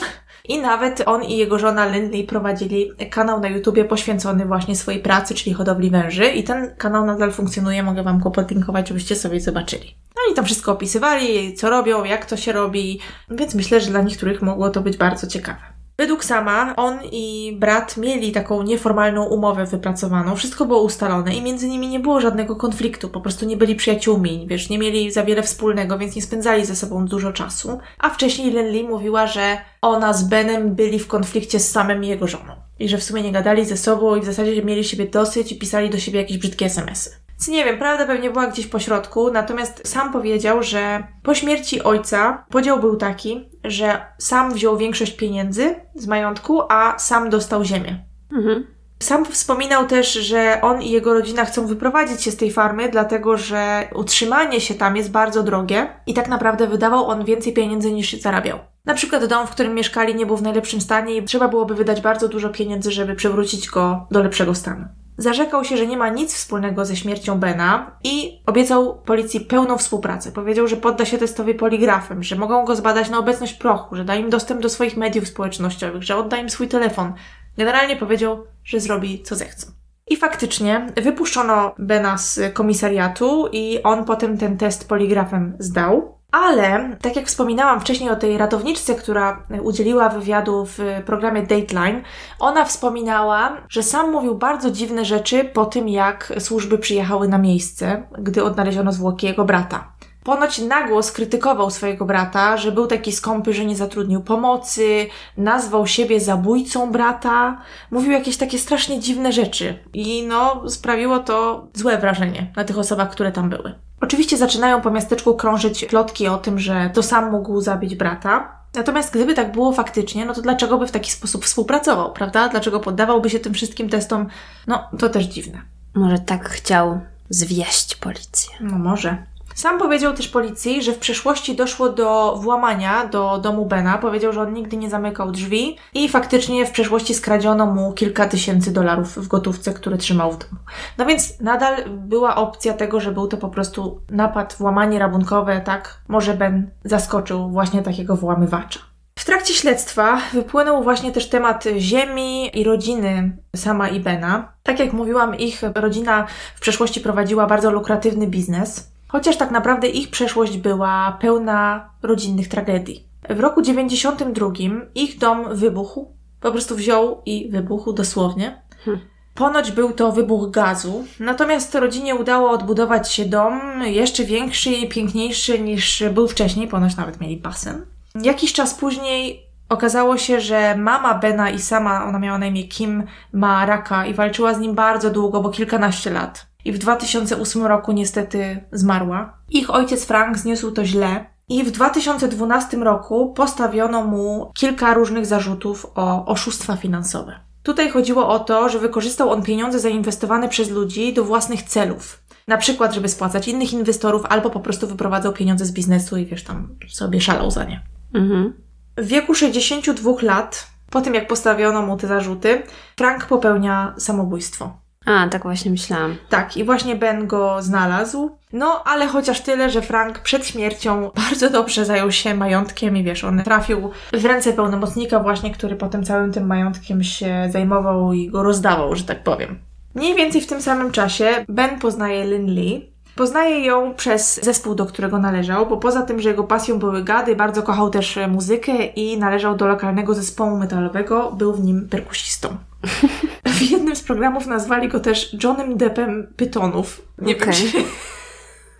I nawet on i jego żona Lindley prowadzili kanał na YouTubie poświęcony właśnie swojej pracy, czyli hodowli węży. I ten kanał nadal funkcjonuje, mogę Wam go podlinkować, żebyście sobie zobaczyli. No i tam wszystko opisywali, co robią, jak to się robi, więc myślę, że dla niektórych mogło to być bardzo ciekawe. Według sama on i brat mieli taką nieformalną umowę wypracowaną, wszystko było ustalone i między nimi nie było żadnego konfliktu, po prostu nie byli przyjaciółmi, wiesz, nie mieli za wiele wspólnego, więc nie spędzali ze sobą dużo czasu. A wcześniej Lenli mówiła, że ona z Benem byli w konflikcie z samym jego żoną i że w sumie nie gadali ze sobą i w zasadzie mieli siebie dosyć i pisali do siebie jakieś brzydkie smsy. Więc nie wiem, prawda pewnie była gdzieś po środku, natomiast sam powiedział, że po śmierci ojca podział był taki, że sam wziął większość pieniędzy z majątku, a sam dostał ziemię. Mhm. Sam wspominał też, że on i jego rodzina chcą wyprowadzić się z tej farmy, dlatego że utrzymanie się tam jest bardzo drogie i tak naprawdę wydawał on więcej pieniędzy niż zarabiał. Na przykład dom, w którym mieszkali, nie był w najlepszym stanie i trzeba byłoby wydać bardzo dużo pieniędzy, żeby przywrócić go do lepszego stanu. Zarzekał się, że nie ma nic wspólnego ze śmiercią Bena i obiecał policji pełną współpracę. Powiedział, że podda się testowi poligrafem, że mogą go zbadać na obecność prochu, że da im dostęp do swoich mediów społecznościowych, że odda im swój telefon. Generalnie powiedział, że zrobi co zechcą. I faktycznie wypuszczono Bena z komisariatu i on potem ten test poligrafem zdał. Ale, tak jak wspominałam wcześniej o tej ratowniczce, która udzieliła wywiadu w programie Dateline, ona wspominała, że sam mówił bardzo dziwne rzeczy po tym, jak służby przyjechały na miejsce, gdy odnaleziono zwłoki jego brata. Ponoć nagłos krytykował swojego brata, że był taki skąpy, że nie zatrudnił pomocy, nazwał siebie zabójcą brata, mówił jakieś takie strasznie dziwne rzeczy i no sprawiło to złe wrażenie na tych osobach, które tam były. Oczywiście zaczynają po miasteczku krążyć plotki o tym, że to sam mógł zabić brata. Natomiast gdyby tak było faktycznie, no to dlaczego by w taki sposób współpracował, prawda? Dlaczego poddawałby się tym wszystkim testom? No, to też dziwne. Może tak chciał zwieść policję. No może. Sam powiedział też policji, że w przeszłości doszło do włamania do domu Bena. Powiedział, że on nigdy nie zamykał drzwi i faktycznie w przeszłości skradziono mu kilka tysięcy dolarów w gotówce, które trzymał w domu. No więc nadal była opcja tego, że był to po prostu napad, włamanie rabunkowe, tak? Może Ben zaskoczył właśnie takiego włamywacza. W trakcie śledztwa wypłynął właśnie też temat ziemi i rodziny sama i Bena. Tak jak mówiłam, ich rodzina w przeszłości prowadziła bardzo lukratywny biznes. Chociaż tak naprawdę ich przeszłość była pełna rodzinnych tragedii. W roku 92 ich dom wybuchł, po prostu wziął i wybuchł dosłownie. Hmm. Ponoć był to wybuch gazu, natomiast rodzinie udało odbudować się dom jeszcze większy i piękniejszy niż był wcześniej, ponoć nawet mieli basen. Jakiś czas później okazało się, że mama Bena i sama, ona miała na imię Kim, ma raka i walczyła z nim bardzo długo, bo kilkanaście lat i w 2008 roku niestety zmarła. Ich ojciec Frank zniósł to źle i w 2012 roku postawiono mu kilka różnych zarzutów o oszustwa finansowe. Tutaj chodziło o to, że wykorzystał on pieniądze zainwestowane przez ludzi do własnych celów. Na przykład, żeby spłacać innych inwestorów, albo po prostu wyprowadzał pieniądze z biznesu i wiesz, tam sobie szalał za nie. Mhm. W wieku 62 lat, po tym jak postawiono mu te zarzuty, Frank popełnia samobójstwo. A, tak właśnie myślałam. Tak, i właśnie Ben go znalazł. No, ale chociaż tyle, że Frank przed śmiercią bardzo dobrze zajął się majątkiem i wiesz, on trafił w ręce pełnomocnika właśnie, który potem całym tym majątkiem się zajmował i go rozdawał, że tak powiem. Mniej więcej w tym samym czasie Ben poznaje Lynn Lee. Poznaje ją przez zespół, do którego należał, bo poza tym, że jego pasją były gady, bardzo kochał też muzykę i należał do lokalnego zespołu metalowego, był w nim perkusistą. W jednym z programów nazwali go też Johnem Deppem Pytonów. Nie Okej. wiem, czy...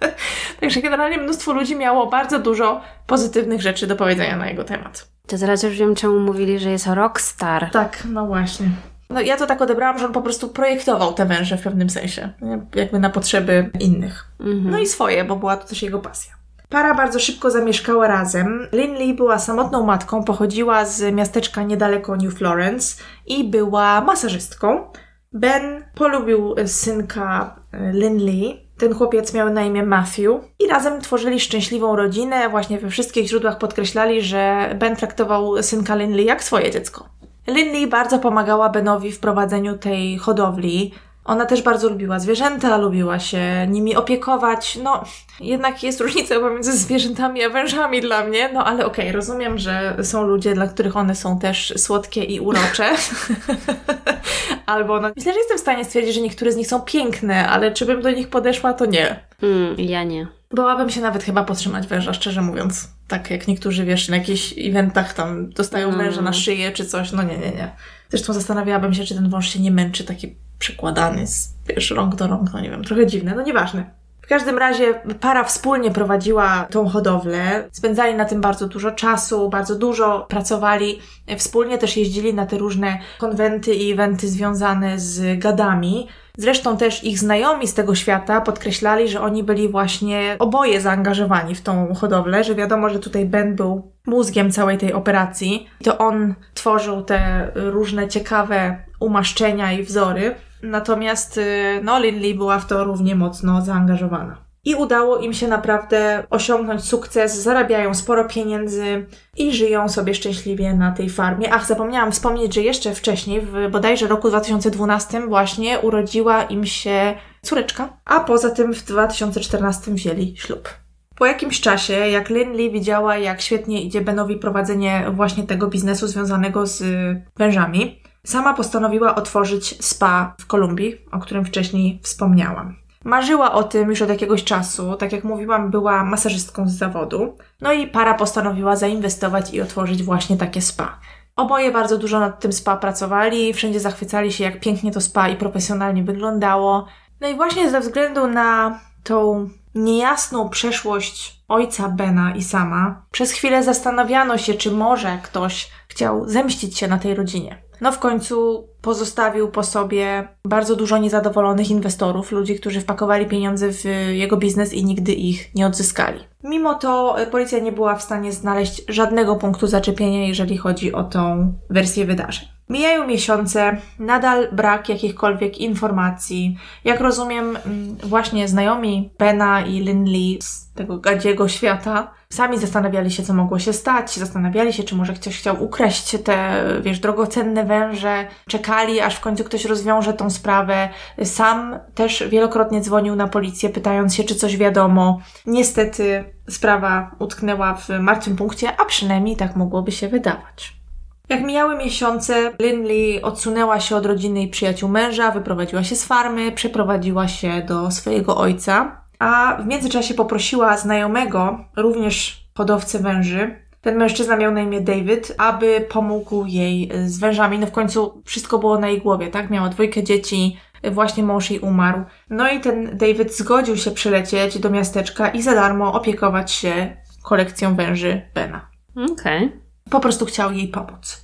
Także generalnie mnóstwo ludzi miało bardzo dużo pozytywnych rzeczy do powiedzenia na jego temat. To teraz już wiem, czemu mówili, że jest rockstar. Tak, no właśnie. No ja to tak odebrałam, że on po prostu projektował te węże w pewnym sensie. Jakby na potrzeby innych. Mhm. No i swoje, bo była to też jego pasja. Para bardzo szybko zamieszkała razem. Lynn Lee była samotną matką, pochodziła z miasteczka niedaleko New Florence i była masażystką. Ben polubił synka e, Lynn Lee. Ten chłopiec miał na imię Matthew i razem tworzyli szczęśliwą rodzinę. Właśnie we wszystkich źródłach podkreślali, że Ben traktował synka Lynn Lee jak swoje dziecko. Lynn Lee bardzo pomagała Benowi w prowadzeniu tej hodowli. Ona też bardzo lubiła zwierzęta, lubiła się nimi opiekować. No, jednak jest różnica pomiędzy zwierzętami a wężami dla mnie, no ale okej, rozumiem, że są ludzie, dla których one są też słodkie i urocze. Albo no, myślę, że jestem w stanie stwierdzić, że niektóre z nich są piękne, ale czy bym do nich podeszła, to nie. Mm, ja nie. Bałabym się nawet chyba potrzymać węża, szczerze mówiąc. Tak jak niektórzy, wiesz, na jakichś eventach tam dostają Mm. węża na szyję czy coś. No nie, nie, nie. Zresztą zastanawiałabym się, czy ten wąż się nie męczy, taki przekładany z, wiesz, rąk do rąk, no nie wiem, trochę dziwne, no nieważne. W każdym razie para wspólnie prowadziła tą hodowlę, spędzali na tym bardzo dużo czasu, bardzo dużo pracowali, wspólnie też jeździli na te różne konwenty i eventy związane z gadami. Zresztą też ich znajomi z tego świata podkreślali, że oni byli właśnie oboje zaangażowani w tą hodowlę, że wiadomo, że tutaj Ben był mózgiem całej tej operacji. To on tworzył te różne ciekawe umaszczenia i wzory. Natomiast y, no, Lynn Lee była w to równie mocno zaangażowana. I udało im się naprawdę osiągnąć sukces, zarabiają sporo pieniędzy i żyją sobie szczęśliwie na tej farmie. Ach, zapomniałam wspomnieć, że jeszcze wcześniej, w bodajże roku 2012 właśnie urodziła im się córeczka, a poza tym w 2014 wzięli ślub. Po jakimś czasie, jak Lynn Lee widziała, jak świetnie idzie Benowi prowadzenie właśnie tego biznesu związanego z y, wężami, sama postanowiła otworzyć spa w Kolumbii, o którym wcześniej wspomniałam. Marzyła o tym już od jakiegoś czasu, tak jak mówiłam, była masażystką z zawodu. No i para postanowiła zainwestować i otworzyć właśnie takie spa. Oboje bardzo dużo nad tym spa pracowali, wszędzie zachwycali się, jak pięknie to spa i profesjonalnie wyglądało. No i właśnie ze względu na tą niejasną przeszłość ojca Bena i sama, przez chwilę zastanawiano się, czy może ktoś chciał zemścić się na tej rodzinie. No w końcu pozostawił po sobie bardzo dużo niezadowolonych inwestorów, ludzi, którzy wpakowali pieniądze w jego biznes i nigdy ich nie odzyskali. Mimo to e, policja nie była w stanie znaleźć żadnego punktu zaczepienia, jeżeli chodzi o tą wersję wydarzeń. Mijają miesiące, nadal brak jakichkolwiek informacji. Jak rozumiem, mm, właśnie znajomi Bena i Lynn Lee z tego gadziego świata sami zastanawiali się, co mogło się stać. Zastanawiali się, czy może ktoś chciał ukraść te, wiesz, drogocenne węże. Czekali, aż w końcu ktoś rozwiąże tą sprawę. Sam też wielokrotnie dzwonił na policję, pytając się, czy coś wiadomo. Niestety sprawa utknęła w martwym punkcie, a przynajmniej tak mogłoby się wydawać. Jak mijały miesiące, Lynn Lee odsunęła się od rodziny i przyjaciół męża, wyprowadziła się z farmy, przeprowadziła się do swojego ojca, a w międzyczasie poprosiła znajomego, również hodowcę węży, ten mężczyzna miał na imię David, aby pomógł jej z wężami. No w końcu wszystko było na jej głowie, tak? Miała dwójkę dzieci, właśnie mąż jej umarł. No i ten David zgodził się przylecieć do miasteczka i za darmo opiekować się kolekcją węży Bena. Okej. Po prostu chciał jej pomóc.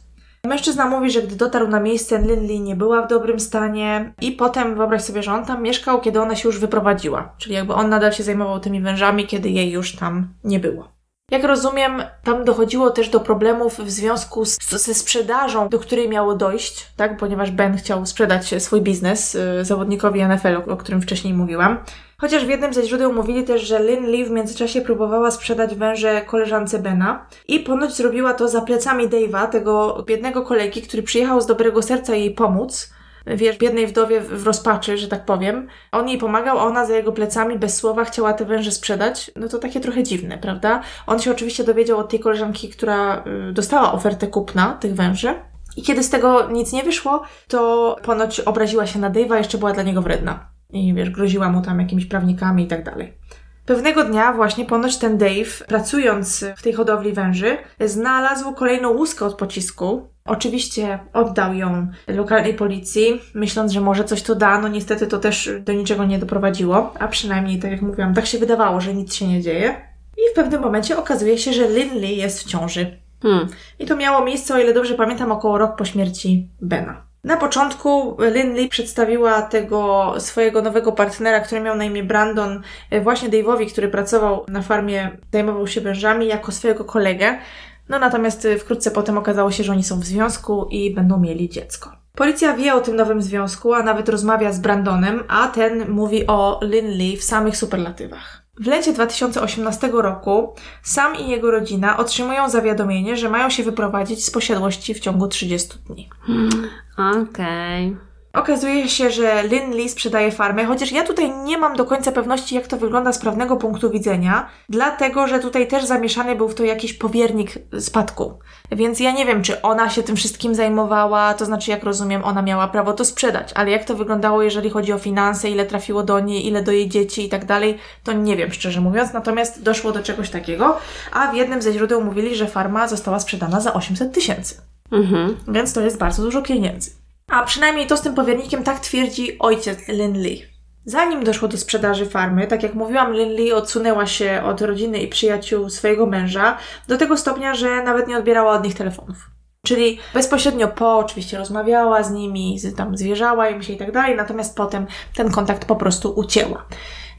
Mężczyzna mówi, że gdy dotarł na miejsce, Lee nie była w dobrym stanie i potem wyobraź sobie, że on tam mieszkał, kiedy ona się już wyprowadziła. Czyli jakby on nadal się zajmował tymi wężami, kiedy jej już tam nie było. Jak rozumiem, tam dochodziło też do problemów w związku z, ze sprzedażą, do której miało dojść, tak? Ponieważ Ben chciał sprzedać swój biznes y, zawodnikowi NFL, o, o którym wcześniej mówiłam. Chociaż w jednym ze źródeł mówili też, że Lynn Lee w międzyczasie próbowała sprzedać węże koleżance Bena i ponoć zrobiła to za plecami Dave'a, tego biednego kolegi, który przyjechał z dobrego serca jej pomóc, wiesz, biednej wdowie w rozpaczy, że tak powiem. On jej pomagał, a ona za jego plecami bez słowa chciała te węże sprzedać. No to takie trochę dziwne, prawda? On się oczywiście dowiedział od tej koleżanki, która y, dostała ofertę kupna tych węży. I kiedy z tego nic nie wyszło, to ponoć obraziła się na Dave'a, jeszcze była dla niego wredna. I wiesz, groziła mu tam jakimiś prawnikami i tak dalej. Pewnego dnia właśnie ponoć ten Dave, pracując w tej hodowli węży, znalazł kolejną łuskę od pocisku. Oczywiście oddał ją lokalnej policji, myśląc, że może coś to da. No niestety to też do niczego nie doprowadziło, a przynajmniej, tak jak mówiłam, tak się wydawało, że nic się nie dzieje. I w pewnym momencie okazuje się, że Lindley jest w ciąży. Hmm. I to miało miejsce, o ile dobrze pamiętam, około rok po śmierci Bena. Na początku Lindley przedstawiła tego swojego nowego partnera, który miał na imię Brandon, e, właśnie Dave'owi, który pracował na farmie, zajmował się wężami, jako swojego kolegę. No natomiast e, wkrótce potem okazało się, że oni są w związku i będą mieli dziecko. Policja wie o tym nowym związku, a nawet rozmawia z Brandonem, a ten mówi o Lindley w samych superlatywach. W lecie 2018 roku sam i jego rodzina otrzymują zawiadomienie, że mają się wyprowadzić z posiadłości w ciągu 30 dni. Hmm, Okej. Okay. Okazuje się, że Lynn Lee sprzedaje farmę, chociaż ja tutaj nie mam do końca pewności, jak to wygląda z prawnego punktu widzenia, dlatego że tutaj też zamieszany był w to jakiś powiernik spadku. Więc ja nie wiem, czy ona się tym wszystkim zajmowała, to znaczy, jak rozumiem, ona miała prawo to sprzedać, ale jak to wyglądało, jeżeli chodzi o finanse, ile trafiło do niej, ile do jej dzieci i tak dalej, to nie wiem, szczerze mówiąc. Natomiast doszło do czegoś takiego, a w jednym ze źródeł mówili, że farma została sprzedana za 800 tysięcy. Mhm. Więc to jest bardzo dużo pieniędzy. A przynajmniej to z tym powiernikiem tak twierdzi ojciec Lin Lee. Zanim doszło do sprzedaży farmy, tak jak mówiłam, Lin Lee odsunęła się od rodziny i przyjaciół swojego męża do tego stopnia, że nawet nie odbierała od nich telefonów. Czyli bezpośrednio po oczywiście rozmawiała z nimi, tam zwierzała im się i tak dalej, natomiast potem ten kontakt po prostu ucięła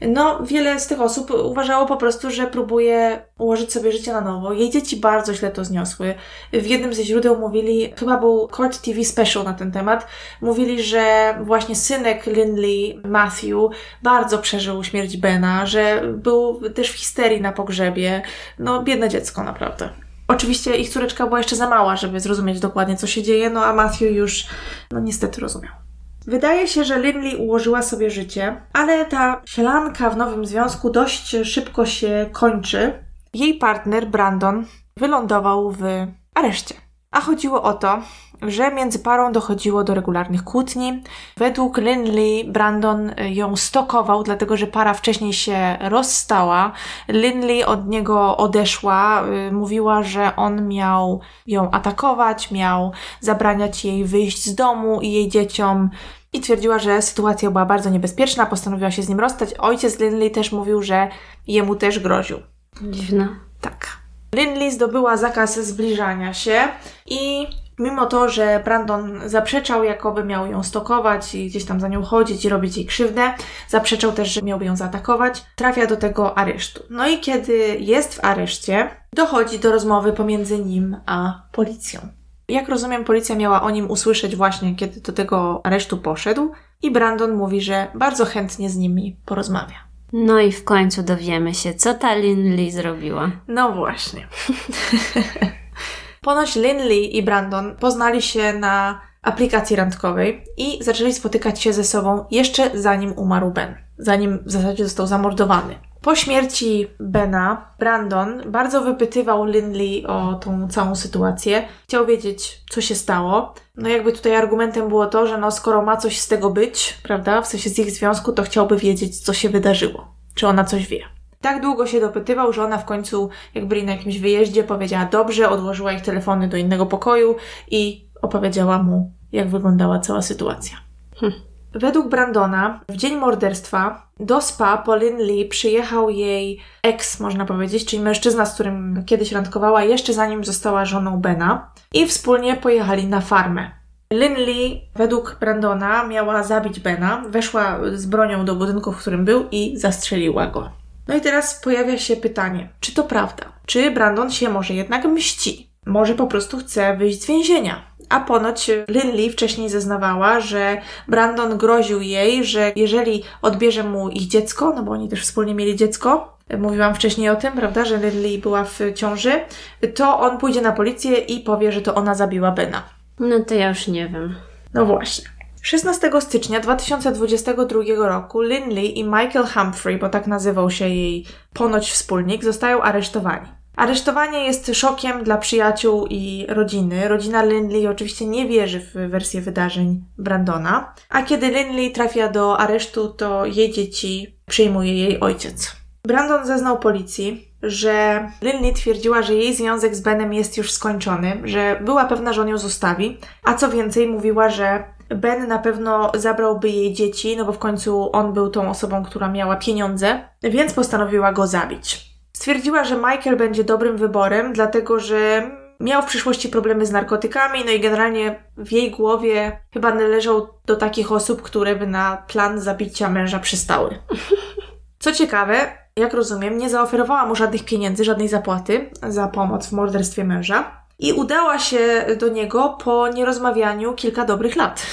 no wiele z tych osób uważało po prostu, że próbuje ułożyć sobie życie na nowo. Jej dzieci bardzo źle to zniosły. W jednym ze źródeł mówili, chyba był Court TV special na ten temat, mówili, że właśnie synek Lindley, Matthew, bardzo przeżył śmierć Bena, że był też w histerii na pogrzebie. No biedne dziecko naprawdę. Oczywiście ich córeczka była jeszcze za mała, żeby zrozumieć dokładnie, co się dzieje, no a Matthew już, no niestety rozumiał. Wydaje się, że Lindley ułożyła sobie życie, ale ta sielanka w nowym związku dość szybko się kończy. Jej partner, Brandon, wylądował w areszcie. A chodziło o to, że między parą dochodziło do regularnych kłótni. Według Lindley Brandon ją stokował, dlatego że para wcześniej się rozstała. Lindley od niego odeszła, y, mówiła, że on miał ją atakować, miał zabraniać jej wyjść z domu i jej dzieciom. I twierdziła, że sytuacja była bardzo niebezpieczna, postanowiła się z nim rozstać. Ojciec Lindley też mówił, że jemu też groził. Dziwne. Tak. Lindley zdobyła zakaz zbliżania się i mimo to, że Brandon zaprzeczał, jakoby miał ją stokować i gdzieś tam za nią chodzić i robić jej krzywdę, zaprzeczał też, że miałby ją zaatakować, trafia do tego aresztu. No i kiedy jest w areszcie, dochodzi do rozmowy pomiędzy nim a policją. Jak rozumiem, policja miała o nim usłyszeć właśnie, kiedy do tego aresztu poszedł i Brandon mówi, że bardzo chętnie z nimi porozmawia. No i w końcu dowiemy się, co ta Lin Lee zrobiła. No właśnie. Ponoć Lin Lee i Brandon poznali się na aplikacji randkowej i zaczęli spotykać się ze sobą jeszcze zanim umarł Ben. Zanim w zasadzie został zamordowany. Po śmierci Bena, Brandon bardzo wypytywał Lindley o tą całą sytuację. Chciał wiedzieć, co się stało. No jakby tutaj argumentem było to, że no skoro ma coś z tego być, prawda, w sensie z ich związku, to chciałby wiedzieć, co się wydarzyło. Czy ona coś wie. Tak długo się dopytywał, że ona w końcu, jak byli na jakimś wyjeździe, powiedziała dobrze, odłożyła ich telefony do innego pokoju i opowiedziała mu, jak wyglądała cała sytuacja. Hm. Według Brandona w dzień morderstwa do spa Pauline Lee przyjechał jej ex, można powiedzieć, czyli mężczyzna, z którym kiedyś randkowała jeszcze zanim została żoną Bena i wspólnie pojechali na farmę. Lynn Lee, według Brandona, miała zabić Bena, weszła z bronią do budynku, w którym był i zastrzeliła go. No i teraz pojawia się pytanie, czy to prawda? Czy Brandon się może jednak mści? Może po prostu chce wyjść z więzienia? A ponoć Lynn Lee wcześniej zeznawała, że Brandon groził jej, że jeżeli odbierze mu ich dziecko, no bo oni też wspólnie mieli dziecko, mówiłam wcześniej o tym, prawda, że Lee była w ciąży, to on pójdzie na policję i powie, że to ona zabiła Bena. No to ja już nie wiem. No właśnie. 16 stycznia 2022 roku Lynley i Michael Humphrey, bo tak nazywał się jej ponoć wspólnik, zostają aresztowani. Aresztowanie jest szokiem dla przyjaciół i rodziny. Rodzina Lindley oczywiście nie wierzy w wersję wydarzeń Brandona, a kiedy Lindley trafia do aresztu, to jej dzieci przyjmuje jej ojciec. Brandon zeznał policji, że Lindley twierdziła, że jej związek z Benem jest już skończony, że była pewna, że on ją zostawi, a co więcej mówiła, że Ben na pewno zabrałby jej dzieci, no bo w końcu on był tą osobą, która miała pieniądze, więc postanowiła go zabić. Stwierdziła, że Michael będzie dobrym wyborem, dlatego że miał w przyszłości problemy z narkotykami, no i generalnie w jej głowie chyba należał do takich osób, które by na plan zabicia męża przystały. Co ciekawe, jak rozumiem, nie zaoferowała mu żadnych pieniędzy, żadnej zapłaty za pomoc w morderstwie męża. I udała się do niego po nierozmawianiu kilka dobrych lat.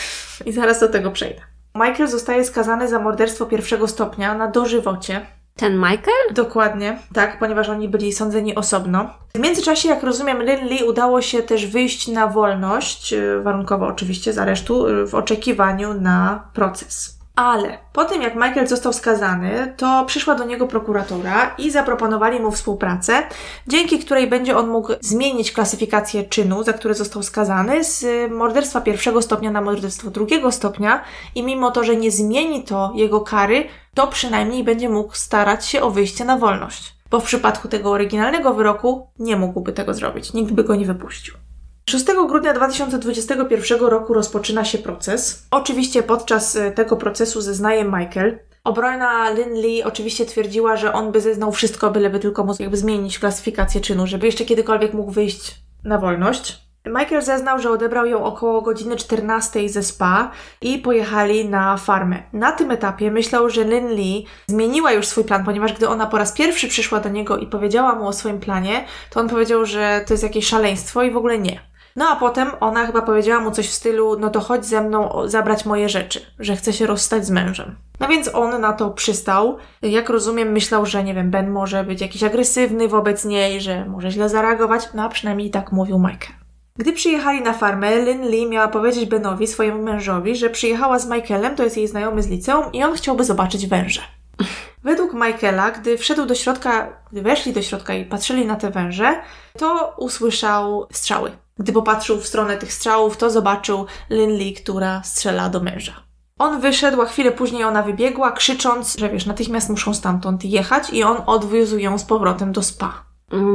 I zaraz do tego przejdę. Michael zostaje skazany za morderstwo pierwszego stopnia na dożywocie. Ten Michael? Dokładnie, tak, ponieważ oni byli sądzeni osobno. W międzyczasie, jak rozumiem, Lynn Lee udało się też wyjść na wolność, y, warunkowo oczywiście z aresztu, y, w oczekiwaniu na proces. Ale po tym, jak Michael został skazany, to przyszła do niego prokuratura i zaproponowali mu współpracę, dzięki której będzie on mógł zmienić klasyfikację czynu, za który został skazany, z morderstwa pierwszego stopnia na morderstwo drugiego stopnia i mimo to, że nie zmieni to jego kary, to przynajmniej będzie mógł starać się o wyjście na wolność. Bo w przypadku tego oryginalnego wyroku nie mógłby tego zrobić, nikt by go nie wypuścił. 6 grudnia 2021 roku rozpoczyna się proces. Oczywiście podczas e, tego procesu zeznaje Michael. Obrona Lynn Lee oczywiście twierdziła, że on by zeznał wszystko, byleby tylko mógł jakby zmienić klasyfikację czynu, żeby jeszcze kiedykolwiek mógł wyjść na wolność. Michael zeznał, że odebrał ją około godziny 14 ze spa i pojechali na farmę. Na tym etapie myślał, że Lynn Lee zmieniła już swój plan, ponieważ gdy ona po raz pierwszy przyszła do niego i powiedziała mu o swoim planie, to on powiedział, że to jest jakieś szaleństwo i w ogóle nie. No a potem ona chyba powiedziała mu coś w stylu, no to chodź ze mną zabrać moje rzeczy, że chce się rozstać z mężem. No więc on na to przystał. Jak rozumiem, myślał, że nie wiem, Ben może być jakiś agresywny wobec niej, że może źle zareagować, no a przynajmniej tak mówił Michael. Gdy przyjechali na farmę, Lynn Lee miała powiedzieć Benowi, swojemu mężowi, że przyjechała z Michaelem, to jest jej znajomy z liceum, i on chciałby zobaczyć węże. Według Michaela, gdy wszedł do środka, gdy weszli do środka i patrzyli na te węże, to usłyszał strzały. Gdy popatrzył w stronę tych strzałów, to zobaczył Lynn Lee, która strzela do męża. On wyszedł, a chwilę później ona wybiegła, krzycząc, że wiesz, natychmiast muszą stamtąd jechać i on odwiózł ją z powrotem do spa.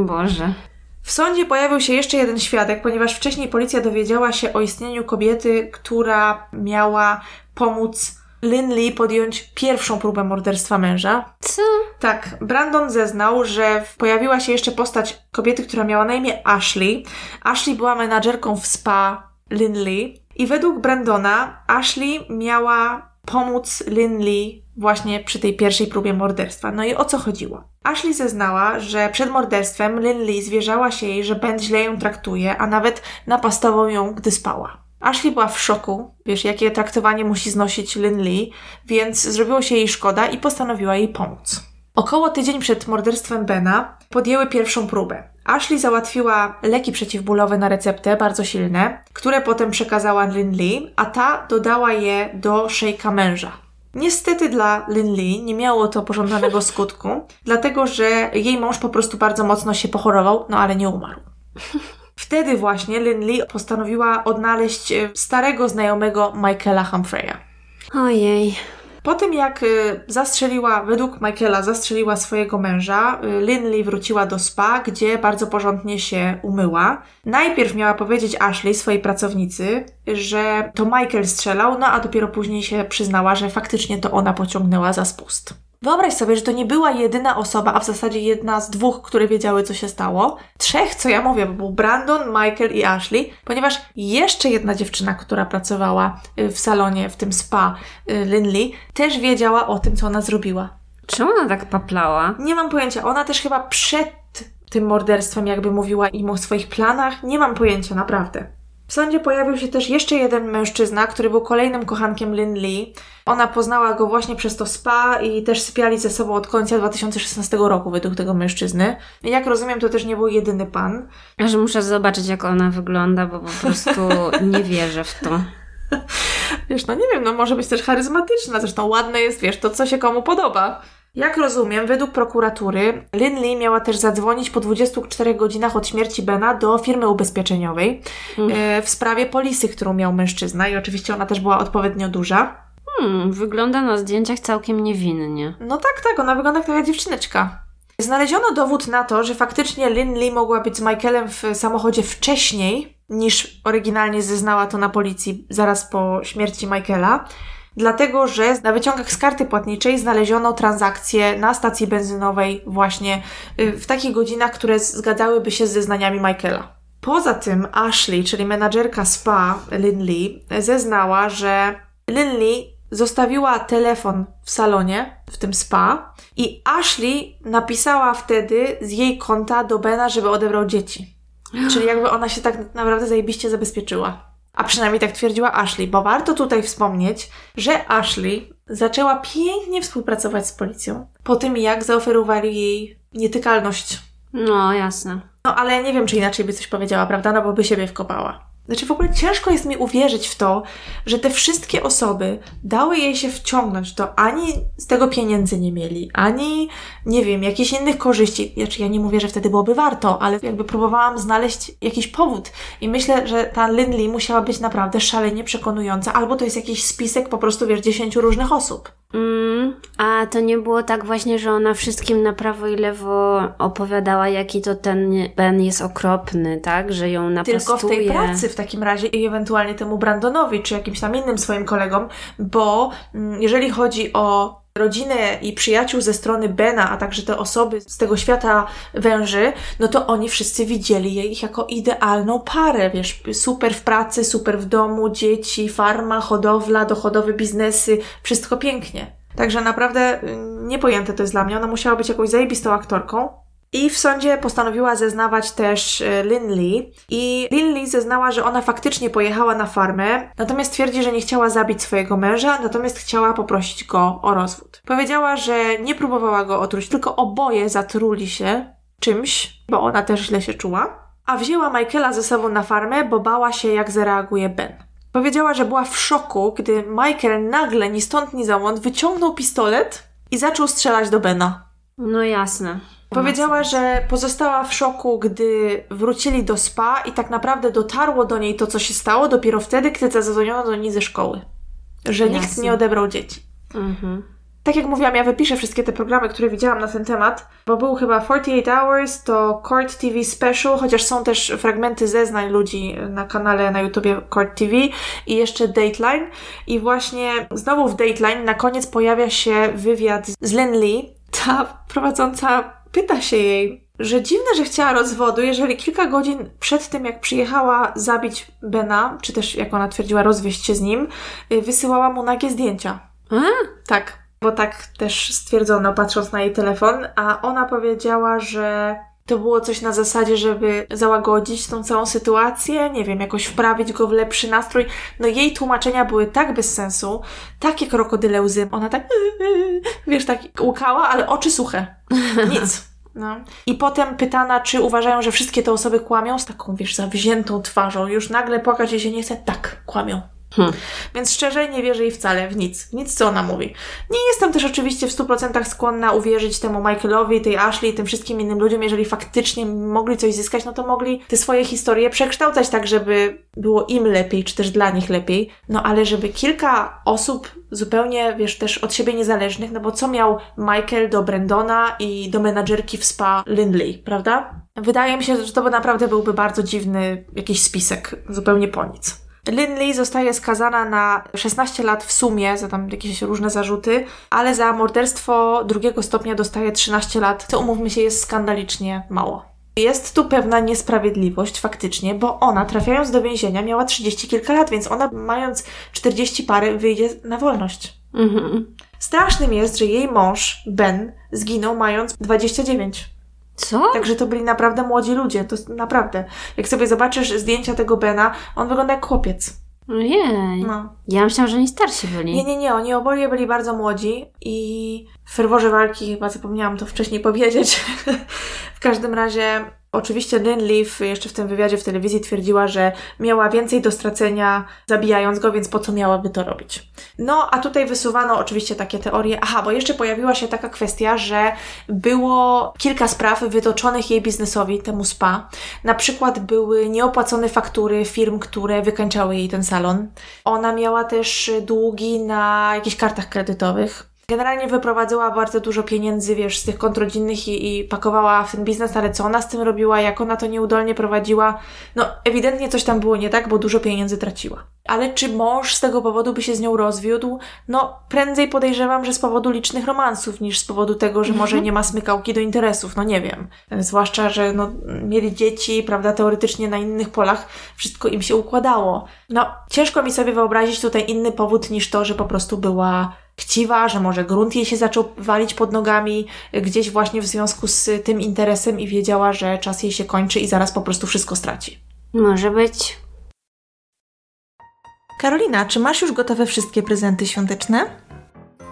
Boże. W sądzie pojawił się jeszcze jeden świadek, ponieważ wcześniej policja dowiedziała się o istnieniu kobiety, która miała pomóc Lynn Lee podjąć pierwszą próbę morderstwa męża. Co? Tak, Brandon zeznał, że pojawiła się jeszcze postać kobiety, która miała na imię Ashley. Ashley była menadżerką w spa Lynn Lee i według Brandona Ashley miała pomóc Lynn Lee właśnie przy tej pierwszej próbie morderstwa. No i o co chodziło? Ashley zeznała, że przed morderstwem Lynn Lee zwierzała się jej, że Ben źle ją traktuje, a nawet napastował ją, gdy spała. Ashley była w szoku, wiesz, jakie traktowanie musi znosić Lynn Lee, więc zrobiło się jej szkoda i postanowiła jej pomóc. Około tydzień przed morderstwem Bena podjęły pierwszą próbę. Ashley załatwiła leki przeciwbólowe na receptę, bardzo silne, które potem przekazała Lynn Lee, a ta dodała je do szejka męża. Niestety dla Lynn Lee nie miało to pożądanego skutku, dlatego że jej mąż po prostu bardzo mocno się pochorował, no ale nie umarł. Wtedy właśnie Lynn Lee postanowiła odnaleźć e, starego znajomego Michaela Humphreya. Ojej. Po tym jak y, zastrzeliła, według Michaela zastrzeliła swojego męża, y, Lynn Lee wróciła do spa, gdzie bardzo porządnie się umyła. Najpierw miała powiedzieć Ashley, swojej pracownicy, że to Michael strzelał, no a dopiero później się przyznała, że faktycznie to ona pociągnęła za spust. Wyobraź sobie, że to nie była jedyna osoba, a w zasadzie jedna z dwóch, które wiedziały, co się stało. Trzech, co ja mówię, bo był Brandon, Michael i Ashley, ponieważ jeszcze jedna dziewczyna, która pracowała y, w salonie, w tym spa y, Lynley, też wiedziała o tym, co ona zrobiła. Czemu ona tak paplała? Nie mam pojęcia. Ona też chyba przed tym morderstwem jakby mówiła im o swoich planach. Nie mam pojęcia, naprawdę. W sądzie pojawił się też jeszcze jeden mężczyzna, który był kolejnym kochankiem Lynn Lee. Ona poznała go właśnie przez to spa i też sypiali ze sobą od końca 2016 roku według tego mężczyzny. Jak rozumiem, to też nie był jedyny pan. Że muszę zobaczyć, jak ona wygląda, bo po prostu nie wierzę w to. Wiesz, no nie wiem, no może być też charyzmatyczna, zresztą ładne jest, wiesz, to co się komu podoba. Jak rozumiem, według prokuratury, Lynn Lee miała też zadzwonić po 24 godzinach od śmierci Bena do firmy ubezpieczeniowej e, w sprawie polisy, którą miał mężczyzna i oczywiście ona też była odpowiednio duża. Hmm, wygląda na zdjęciach całkiem niewinnie. No tak, tak, ona wygląda jak taka dziewczyneczka. Znaleziono dowód na to, że faktycznie Lynn Lee mogła być z Michaelem w samochodzie wcześniej niż oryginalnie zeznała to na policji zaraz po śmierci Michaela. Dlatego, że na wyciągach z karty płatniczej znaleziono transakcje na stacji benzynowej właśnie y, w takich godzinach, które zgadzałyby się z zeznaniami Michaela. Poza tym Ashley, czyli menadżerka spa Lynn Lee, zeznała, że Lynn Lee zostawiła telefon w salonie, w tym spa, i Ashley napisała wtedy z jej konta do Bena, żeby odebrał dzieci. Czyli jakby ona się tak naprawdę zajebiście zabezpieczyła. A przynajmniej tak twierdziła Ashley, bo warto tutaj wspomnieć, że Ashley zaczęła pięknie współpracować z policją po tym, jak zaoferowali jej nietykalność. No, jasne. No ale nie wiem, czy inaczej by coś powiedziała, prawda? No bo by siebie wkopała. Znaczy w ogóle ciężko jest mi uwierzyć w to, że te wszystkie osoby dały jej się wciągnąć, to ani z tego pieniędzy nie mieli, ani, nie wiem, jakichś innych korzyści. Znaczy ja nie mówię, że wtedy byłoby warto, ale jakby próbowałam znaleźć jakiś powód. I myślę, że ta Lindley musiała być naprawdę szalenie przekonująca, albo to jest jakiś spisek po prostu, wiesz, dziesięciu różnych osób. Mm, a to nie było tak właśnie, że ona wszystkim na prawo i lewo opowiadała, jaki to ten Ben jest okropny, tak? Że ją napastuje. Tylko w tej pracy w takim razie i ewentualnie temu Brandonowi, czy jakimś tam innym swoim kolegom, bo mm, jeżeli chodzi o rodzinę i przyjaciół ze strony Bena, a także te osoby z tego świata węży, no to oni wszyscy widzieli ich jako idealną parę, wiesz, super w pracy, super w domu, dzieci, farma, hodowla, dochodowe biznesy, wszystko pięknie. Także naprawdę y, niepojęte to jest dla mnie. Ona musiała być jakąś zajebistą aktorką. I w sądzie postanowiła zeznawać też y, Lynn Lee. I Lynn Lee zeznała, że ona faktycznie pojechała na farmę, natomiast twierdzi, że nie chciała zabić swojego męża, natomiast chciała poprosić go o rozwód. Powiedziała, że nie próbowała go otruć, tylko oboje zatruli się czymś, bo ona też źle się czuła. A wzięła Michaela ze sobą na farmę, bo bała się, jak zareaguje Ben. Powiedziała, że była w szoku, gdy Michael nagle, ni stąd, ni załąd, wyciągnął pistolet i zaczął strzelać do Bena. No jasne. Powiedziała, że pozostała w szoku, gdy wrócili do spa i tak naprawdę dotarło do niej to, co się stało dopiero wtedy, gdy zadzwoniono do niej ze szkoły. Że nikt Jasne. nie odebrał dzieci. Mhm. Tak jak mówiłam, ja wypiszę wszystkie te programy, które widziałam na ten temat, bo był chyba 48 Hours, to Court TV Special, chociaż są też fragmenty zeznań ludzi na kanale na YouTubie Court TV i jeszcze Dateline. I właśnie znowu w Dateline na koniec pojawia się wywiad z Lynn Lee. Ta prowadząca pyta się jej, że dziwne, że chciała rozwodu, jeżeli kilka godzin przed tym, jak przyjechała zabić Bena, czy też jak ona twierdziła, rozwieść się z nim, y, wysyłała mu nagie zdjęcia. A? Tak, bo tak też stwierdzono, patrząc na jej telefon, a ona powiedziała, że to było coś na zasadzie, żeby załagodzić tą całą sytuację, nie wiem, jakoś wprawić go w lepszy nastrój. No jej tłumaczenia były tak bez sensu, takie krokodyle łzy. Ona tak, wiesz, tak łukała, ale oczy suche. Nic. No. I potem pytana, czy uważają, że wszystkie te osoby kłamią, z taką, wiesz, zawziętą twarzą. Już nagle płakać jej się nie chce. Tak, kłamią. Hmm. Więc szczerze nie wierzę jej wcale w nic, w nic co ona mówi. Nie jestem też oczywiście w 100% skłonna uwierzyć temu Michaelowi, tej Ashley i tym wszystkim innym ludziom, jeżeli faktycznie mogli coś zyskać, no to mogli te swoje historie przekształcać tak, żeby było im lepiej, czy też dla nich lepiej. No ale żeby kilka osób zupełnie, wiesz, też od siebie niezależnych, no bo co miał Michael do Brandona i do menadżerki w spa Lindley, prawda? Wydaje mi się, że to by naprawdę byłby bardzo dziwny jakiś spisek, zupełnie po nic. Lynn Lee zostaje skazana na 16 lat w sumie za tam jakieś różne zarzuty, ale za morderstwo drugiego stopnia dostaje 13 lat, co umówmy się jest skandalicznie mało. Jest tu pewna niesprawiedliwość faktycznie, bo ona trafiając do więzienia miała 30 kilka lat, więc ona mając 40 parę wyjdzie na wolność. Mhm. Strasznym jest, że jej mąż, Ben, zginął mając 29. Co? Także to byli naprawdę młodzi ludzie, to naprawdę. Jak sobie zobaczysz zdjęcia tego Bena, on wygląda jak chłopiec. Ojej. No. Ja myślałam, że oni starsi byli. Nie, nie, nie, oni oboje byli bardzo młodzi i w ferworze walki, chyba zapomniałam to wcześniej powiedzieć, w każdym razie Oczywiście Lynn Leaf jeszcze w tym wywiadzie w telewizji twierdziła, że miała więcej do stracenia zabijając go, więc po co miałaby to robić. No, a tutaj wysuwano oczywiście takie teorie. Aha, bo jeszcze pojawiła się taka kwestia, że było kilka spraw wytoczonych jej biznesowi, temu spa. Na przykład były nieopłacone faktury firm, które wykańczały jej ten salon. Ona miała też długi na jakichś kartach kredytowych. Generalnie wyprowadziła bardzo dużo pieniędzy, wiesz, z tych kont rodzinnych i, i, pakowała w ten biznes, ale co ona z tym robiła, jak ona to nieudolnie prowadziła, no ewidentnie coś tam było nie tak, bo dużo pieniędzy traciła. Ale czy mąż z tego powodu by się z nią rozwiódł? No, prędzej podejrzewam, że z powodu licznych romansów, niż z powodu tego, że może nie ma smykałki do interesów, no nie wiem. Zwłaszcza, że no, mieli dzieci, prawda, teoretycznie na innych polach wszystko im się układało. No, ciężko mi sobie wyobrazić tutaj inny powód niż to, że po prostu była chciwa, że może grunt jej się zaczął walić pod nogami gdzieś właśnie w związku z tym interesem i wiedziała, że czas jej się kończy i zaraz po prostu wszystko straci. Może być. Karolina, czy masz już gotowe wszystkie prezenty świąteczne?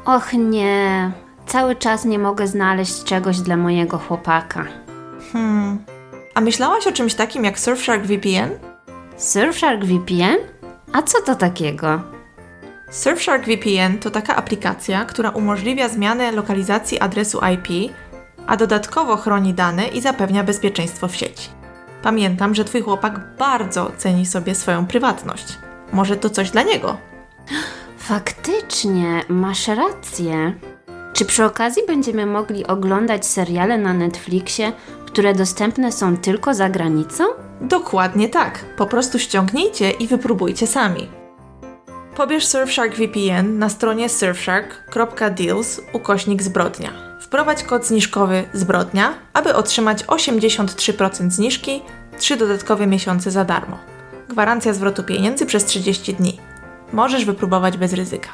Och nie, cały czas nie mogę znaleźć czegoś dla mojego chłopaka. Hmm. A myślałaś o czymś takim jak Surfshark VPN? Surfshark VPN? A co to takiego? Surfshark VPN to taka aplikacja, która umożliwia zmianę lokalizacji adresu IP, a dodatkowo chroni dane i zapewnia bezpieczeństwo w sieci. Pamiętam, że Twój chłopak bardzo ceni sobie swoją prywatność. Może to coś dla niego? Faktycznie, masz rację. Czy przy okazji będziemy mogli oglądać seriale na Netflixie, które dostępne są tylko za granicą? Dokładnie tak. Po prostu ściągnijcie i wypróbujcie sami. Pobierz Surfshark VPN na stronie surfshark.deals ukośnik zbrodnia. Wprowadź kod zniżkowy zbrodnia, aby otrzymać 83% zniżki, 3 dodatkowe miesiące za darmo. Gwarancja zwrotu pieniędzy przez 30 dni. Możesz wypróbować bez ryzyka.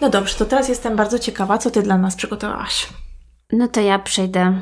No dobrze, to teraz jestem bardzo ciekawa, co Ty dla nas przygotowałaś. No to ja przejdę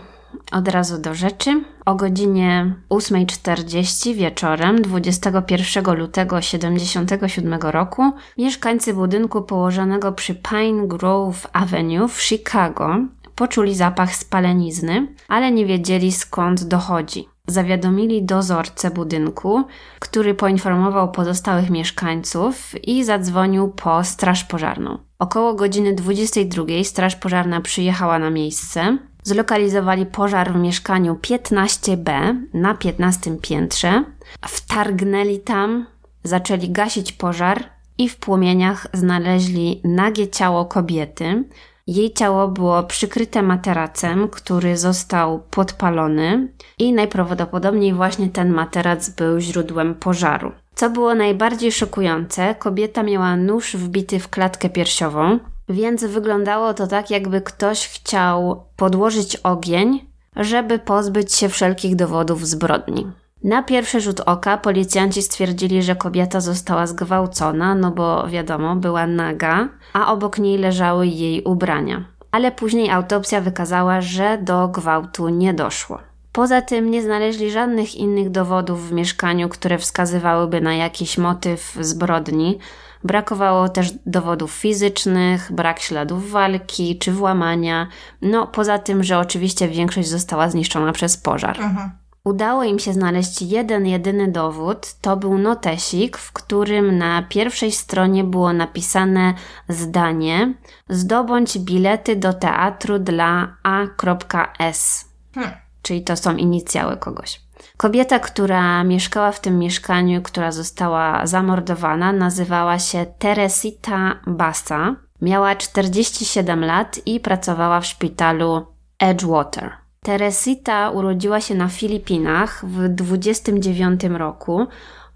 od razu do rzeczy. O godzinie 8.40 wieczorem 21 lutego 1977 roku mieszkańcy budynku położonego przy Pine Grove Avenue w Chicago poczuli zapach spalenizny, ale nie wiedzieli skąd dochodzi. Zawiadomili dozorcę budynku, który poinformował pozostałych mieszkańców i zadzwonił po straż pożarną. Około godziny 22 straż pożarna przyjechała na miejsce. Zlokalizowali pożar w mieszkaniu 15B na 15 piętrze. Wtargnęli tam, zaczęli gasić pożar i w płomieniach znaleźli nagie ciało kobiety. Jej ciało było przykryte materacem, który został podpalony i najprawdopodobniej właśnie ten materac był źródłem pożaru. Co było najbardziej szokujące, kobieta miała nóż wbity w klatkę piersiową, więc wyglądało to tak, jakby ktoś chciał podłożyć ogień, żeby pozbyć się wszelkich dowodów zbrodni. Na pierwszy rzut oka policjanci stwierdzili, że kobieta została zgwałcona, no bo wiadomo, była naga, a obok niej leżały jej ubrania. Ale później autopsja wykazała, że do gwałtu nie doszło. Poza tym nie znaleźli żadnych innych dowodów w mieszkaniu, które wskazywałyby na jakiś motyw zbrodni. Brakowało też dowodów fizycznych, brak śladów walki czy włamania. No, poza tym, że oczywiście większość została zniszczona przez pożar. Mhm. Udało im się znaleźć jeden jedyny dowód. To był notesik, w którym na pierwszej stronie było napisane zdanie: Zdobądź bilety do teatru dla A.S. Hmm. Czyli to są inicjały kogoś. Kobieta, która mieszkała w tym mieszkaniu, która została zamordowana, nazywała się Teresita Bassa. Miała 47 lat i pracowała w szpitalu Edgewater. Teresita urodziła się na Filipinach w 29 roku.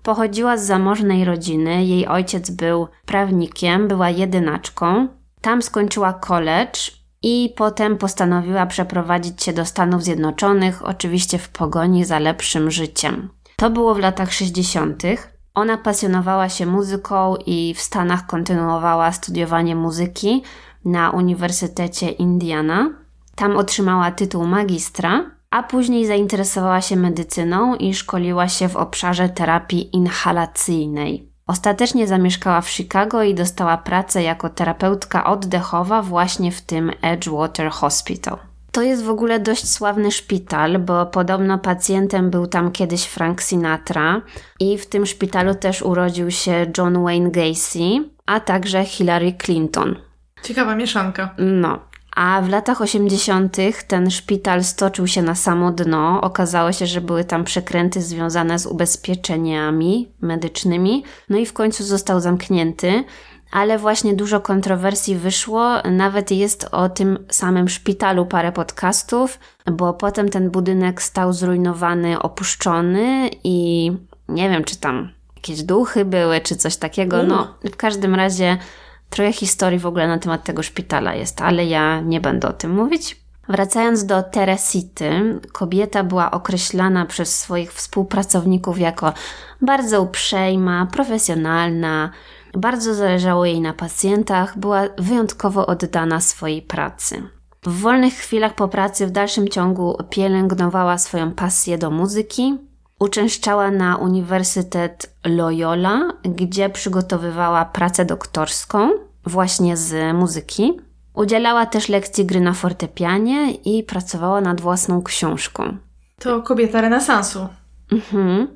Pochodziła z zamożnej rodziny. Jej ojciec był prawnikiem, była jedynaczką. Tam skończyła college i potem postanowiła przeprowadzić się do Stanów Zjednoczonych, oczywiście w pogoni za lepszym życiem. To było w latach 60. Ona pasjonowała się muzyką i w Stanach kontynuowała studiowanie muzyki na Uniwersytecie Indiana. Tam otrzymała tytuł magistra, a później zainteresowała się medycyną i szkoliła się w obszarze terapii inhalacyjnej. Ostatecznie zamieszkała w Chicago i dostała pracę jako terapeutka oddechowa właśnie w tym Edgewater Hospital. To jest w ogóle dość sławny szpital, bo podobno pacjentem był tam kiedyś Frank Sinatra i w tym szpitalu też urodził się John Wayne Gacy, a także Hillary Clinton. Ciekawa mieszanka. No. A w latach 80. ten szpital stoczył się na samo dno. Okazało się, że były tam przekręty związane z ubezpieczeniami medycznymi. No i w końcu został zamknięty ale właśnie dużo kontrowersji wyszło. Nawet jest o tym samym szpitalu parę podcastów, bo potem ten budynek stał zrujnowany, opuszczony i nie wiem, czy tam jakieś duchy były, czy coś takiego. No, w każdym razie trochę historii w ogóle na temat tego szpitala jest, ale ja nie będę o tym mówić. Wracając do Teresity, kobieta była określana przez swoich współpracowników jako bardzo uprzejma, profesjonalna, bardzo zależało jej na pacjentach, była wyjątkowo oddana swojej pracy. W wolnych chwilach po pracy w dalszym ciągu pielęgnowała swoją pasję do muzyki. Uczęszczała na Uniwersytet Loyola, gdzie przygotowywała pracę doktorską właśnie z muzyki. Udzielała też lekcji gry na fortepianie i pracowała nad własną książką. To kobieta renesansu. Mhm.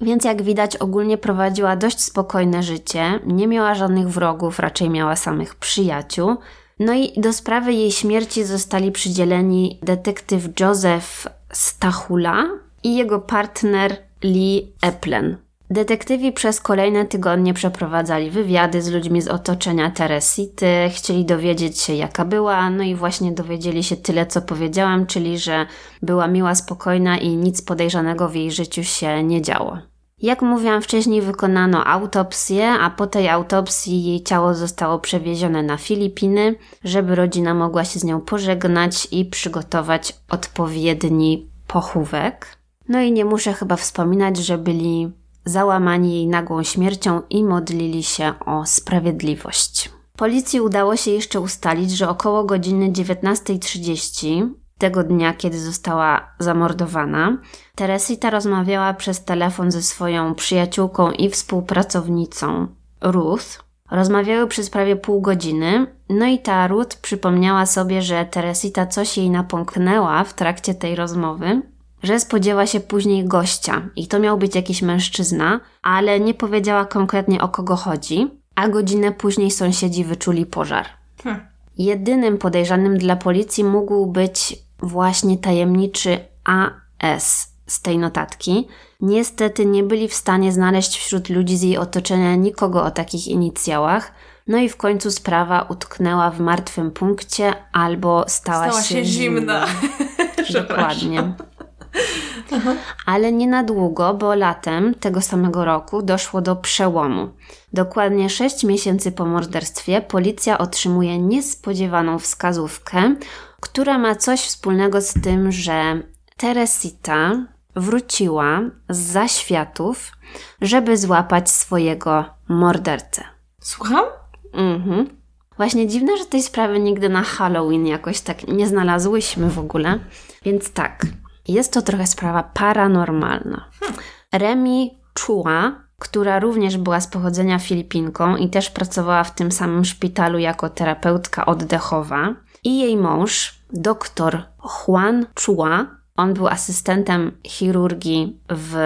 Więc jak widać, ogólnie prowadziła dość spokojne życie, nie miała żadnych wrogów, raczej miała samych przyjaciół. No i do sprawy jej śmierci zostali przydzieleni detektyw Joseph Stachula i jego partner Lee Eplen. Detektywi przez kolejne tygodnie przeprowadzali wywiady z ludźmi z otoczenia Teresity, chcieli dowiedzieć się jaka była, no i właśnie dowiedzieli się tyle co powiedziałam, czyli że była miła, spokojna i nic podejrzanego w jej życiu się nie działo. Jak mówiłam wcześniej, wykonano autopsję, a po tej autopsji jej ciało zostało przewiezione na Filipiny, żeby rodzina mogła się z nią pożegnać i przygotować odpowiedni pochówek. No i nie muszę chyba wspominać, że byli załamani jej nagłą śmiercią i modlili się o sprawiedliwość. Policji udało się jeszcze ustalić, że około godziny 19.30 tego dnia, kiedy została zamordowana, Teresita rozmawiała przez telefon ze swoją przyjaciółką i współpracownicą Ruth. Rozmawiały przez prawie pół godziny, no i ta Ruth przypomniała sobie, że Teresita coś jej napąknęła w trakcie tej rozmowy, że spodziewa się później gościa i to miał być jakiś mężczyzna, ale nie powiedziała konkretnie o kogo chodzi, a godzinę później sąsiedzi wyczuli pożar. Hmm. Jedynym podejrzanym dla policji mógł być właśnie tajemniczy AS z tej notatki. Niestety nie byli w stanie znaleźć wśród ludzi z jej otoczenia nikogo o takich inicjałach. No i w końcu sprawa utknęła w martwym punkcie albo stała, stała się, się zimna. zimna. Dokładnie. Ale nie na długo, bo latem tego samego roku doszło do przełomu. Dokładnie 6 miesięcy po morderstwie policja otrzymuje niespodziewaną wskazówkę, która ma coś wspólnego z tym, że Teresita wróciła z zaświatów, żeby złapać swojego mordercę. Słucham? Mhm. Właśnie dziwne, że tej sprawy nigdy na Halloween jakoś tak nie znalazłyśmy w ogóle. Więc tak, jest to trochę sprawa paranormalna. Remi Chua, która również była z pochodzenia Filipinką i też pracowała w tym samym szpitalu jako terapeutka oddechowa, i jej mąż, doktor Juan Chua, on był asystentem chirurgii w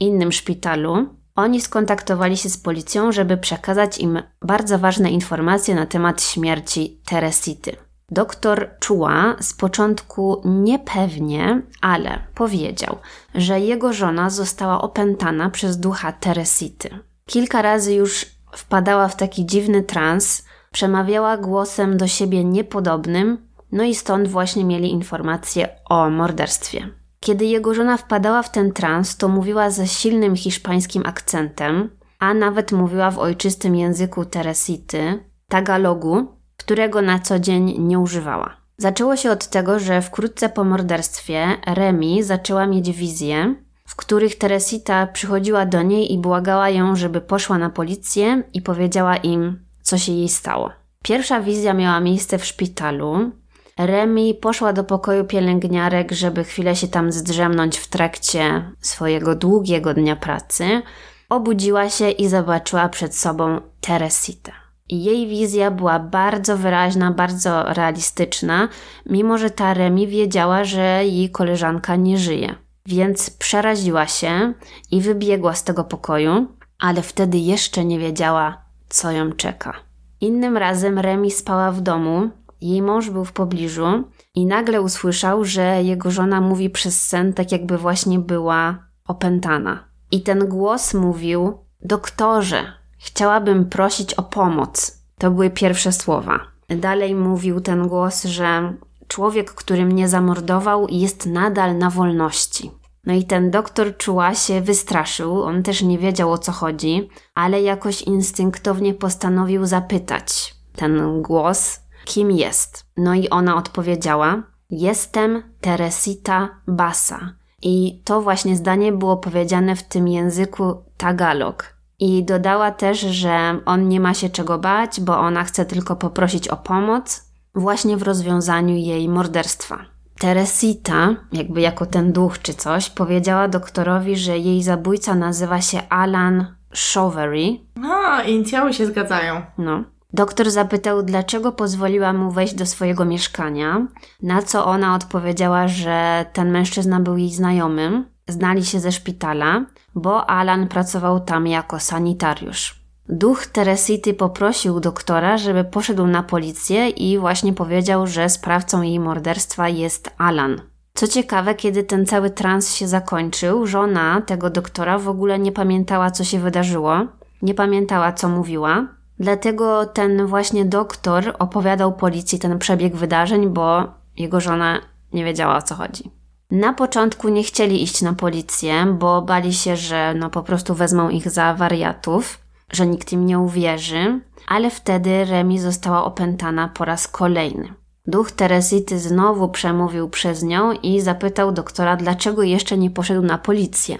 innym szpitalu. Oni skontaktowali się z policją, żeby przekazać im bardzo ważne informacje na temat śmierci Teresity. Doktor Chua z początku niepewnie, ale powiedział, że jego żona została opętana przez ducha Teresity. Kilka razy już wpadała w taki dziwny trans, przemawiała głosem do siebie niepodobnym, no i stąd właśnie mieli informacje o morderstwie. Kiedy jego żona wpadała w ten trans, to mówiła ze silnym hiszpańskim akcentem, a nawet mówiła w ojczystym języku Teresity, Tagalogu, którego na co dzień nie używała. Zaczęło się od tego, że wkrótce po morderstwie Remi zaczęła mieć wizje, w których Teresita przychodziła do niej i błagała ją, żeby poszła na policję i powiedziała im, co się jej stało. Pierwsza wizja miała miejsce w szpitalu. Remi poszła do pokoju pielęgniarek, żeby chwilę się tam zdrzemnąć w trakcie swojego długiego dnia pracy. Obudziła się i zobaczyła przed sobą Teresitę. Jej wizja była bardzo wyraźna, bardzo realistyczna, mimo że ta Remi wiedziała, że jej koleżanka nie żyje. Więc przeraziła się i wybiegła z tego pokoju, ale wtedy jeszcze nie wiedziała, co ją czeka. Innym razem Remi spała w domu, jej mąż był w pobliżu i nagle usłyszał, że jego żona mówi przez sen, tak jakby właśnie była opętana. I ten głos mówił: Doktorze, chciałabym prosić o pomoc. To były pierwsze słowa. Dalej mówił ten głos, że człowiek, który mnie zamordował, jest nadal na wolności. No i ten doktor czuła się wystraszył, on też nie wiedział o co chodzi, ale jakoś instynktownie postanowił zapytać ten głos, kim jest. No i ona odpowiedziała: Jestem Teresita Basa. I to właśnie zdanie było powiedziane w tym języku Tagalog. I dodała też, że on nie ma się czego bać, bo ona chce tylko poprosić o pomoc właśnie w rozwiązaniu jej morderstwa. Teresita, jakby jako ten duch czy coś, powiedziała doktorowi, że jej zabójca nazywa się Alan Shovery. No, inicjały się zgadzają. No. Doktor zapytał, dlaczego pozwoliła mu wejść do swojego mieszkania, na co ona odpowiedziała, że ten mężczyzna był jej znajomym, znali się ze szpitala, bo Alan pracował tam jako sanitariusz. Duch Teresity poprosił doktora, żeby poszedł na policję i właśnie powiedział, że sprawcą jej morderstwa jest Alan. Co ciekawe, kiedy ten cały trans się zakończył, żona tego doktora w ogóle nie pamiętała, co się wydarzyło, nie pamiętała, co mówiła. Dlatego ten właśnie doktor opowiadał policji ten przebieg wydarzeń, bo jego żona nie wiedziała o co chodzi. Na początku nie chcieli iść na policję, bo bali się, że no po prostu wezmą ich za wariatów, że nikt im nie uwierzy, ale wtedy Remi została opętana po raz kolejny. Duch Teresity znowu przemówił przez nią i zapytał doktora, dlaczego jeszcze nie poszedł na policję.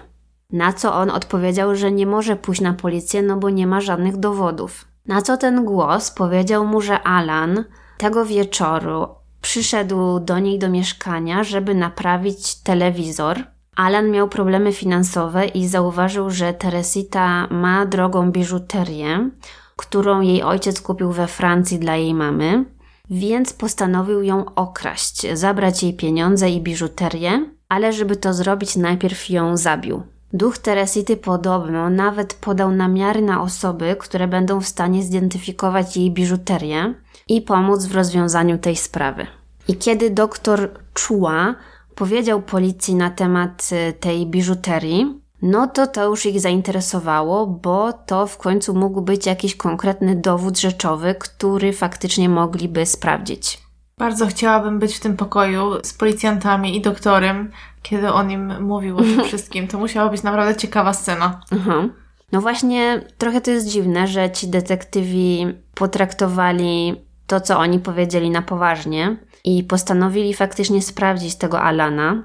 Na co on odpowiedział, że nie może pójść na policję, no bo nie ma żadnych dowodów. Na co ten głos powiedział mu, że Alan tego wieczoru przyszedł do niej do mieszkania, żeby naprawić telewizor. Alan miał problemy finansowe i zauważył, że Teresita ma drogą biżuterię, którą jej ojciec kupił we Francji dla jej mamy, więc postanowił ją okraść, zabrać jej pieniądze i biżuterię, ale żeby to zrobić, najpierw ją zabił. Duch Teresity podobno nawet podał namiary na osoby, które będą w stanie zidentyfikować jej biżuterię i pomóc w rozwiązaniu tej sprawy. I kiedy doktor Chua powiedział policji na temat y, tej biżuterii, no to to już ich zainteresowało, bo to w końcu mógł być jakiś konkretny dowód rzeczowy, który faktycznie mogliby sprawdzić. Bardzo chciałabym być w tym pokoju z policjantami i doktorem, kiedy on im mówił o tym wszystkim. To musiała być naprawdę ciekawa scena. Mhm. No właśnie, trochę to jest dziwne, że ci detektywi potraktowali to, co oni powiedzieli na poważnie i postanowili faktycznie sprawdzić tego Alana.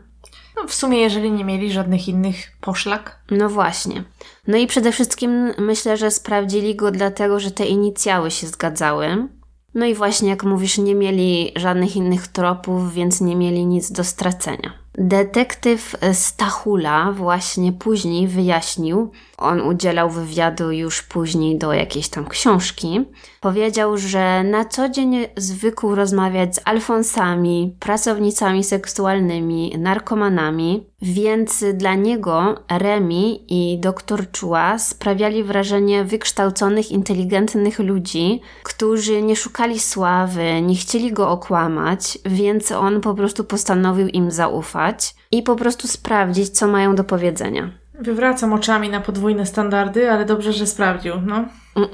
No w sumie, jeżeli nie mieli żadnych innych poszlak. No właśnie. No i przede wszystkim myślę, że sprawdzili go dlatego, że te inicjały się zgadzały. No i właśnie, jak mówisz, nie mieli żadnych innych tropów, więc nie mieli nic do stracenia. Detektyw Stachula właśnie później wyjaśnił, on udzielał wywiadu już później do jakiejś tam książki, powiedział, że na co dzień zwykł rozmawiać z alfonsami, pracownicami seksualnymi, narkomanami, więc dla niego Remi i dr Chua sprawiali wrażenie wykształconych, inteligentnych ludzi, którzy nie szukali sławy, nie chcieli go okłamać, więc on po prostu postanowił im zaufać i po prostu sprawdzić, co mają do powiedzenia. Wywracam oczami na podwójne standardy, ale dobrze, że sprawdził, no.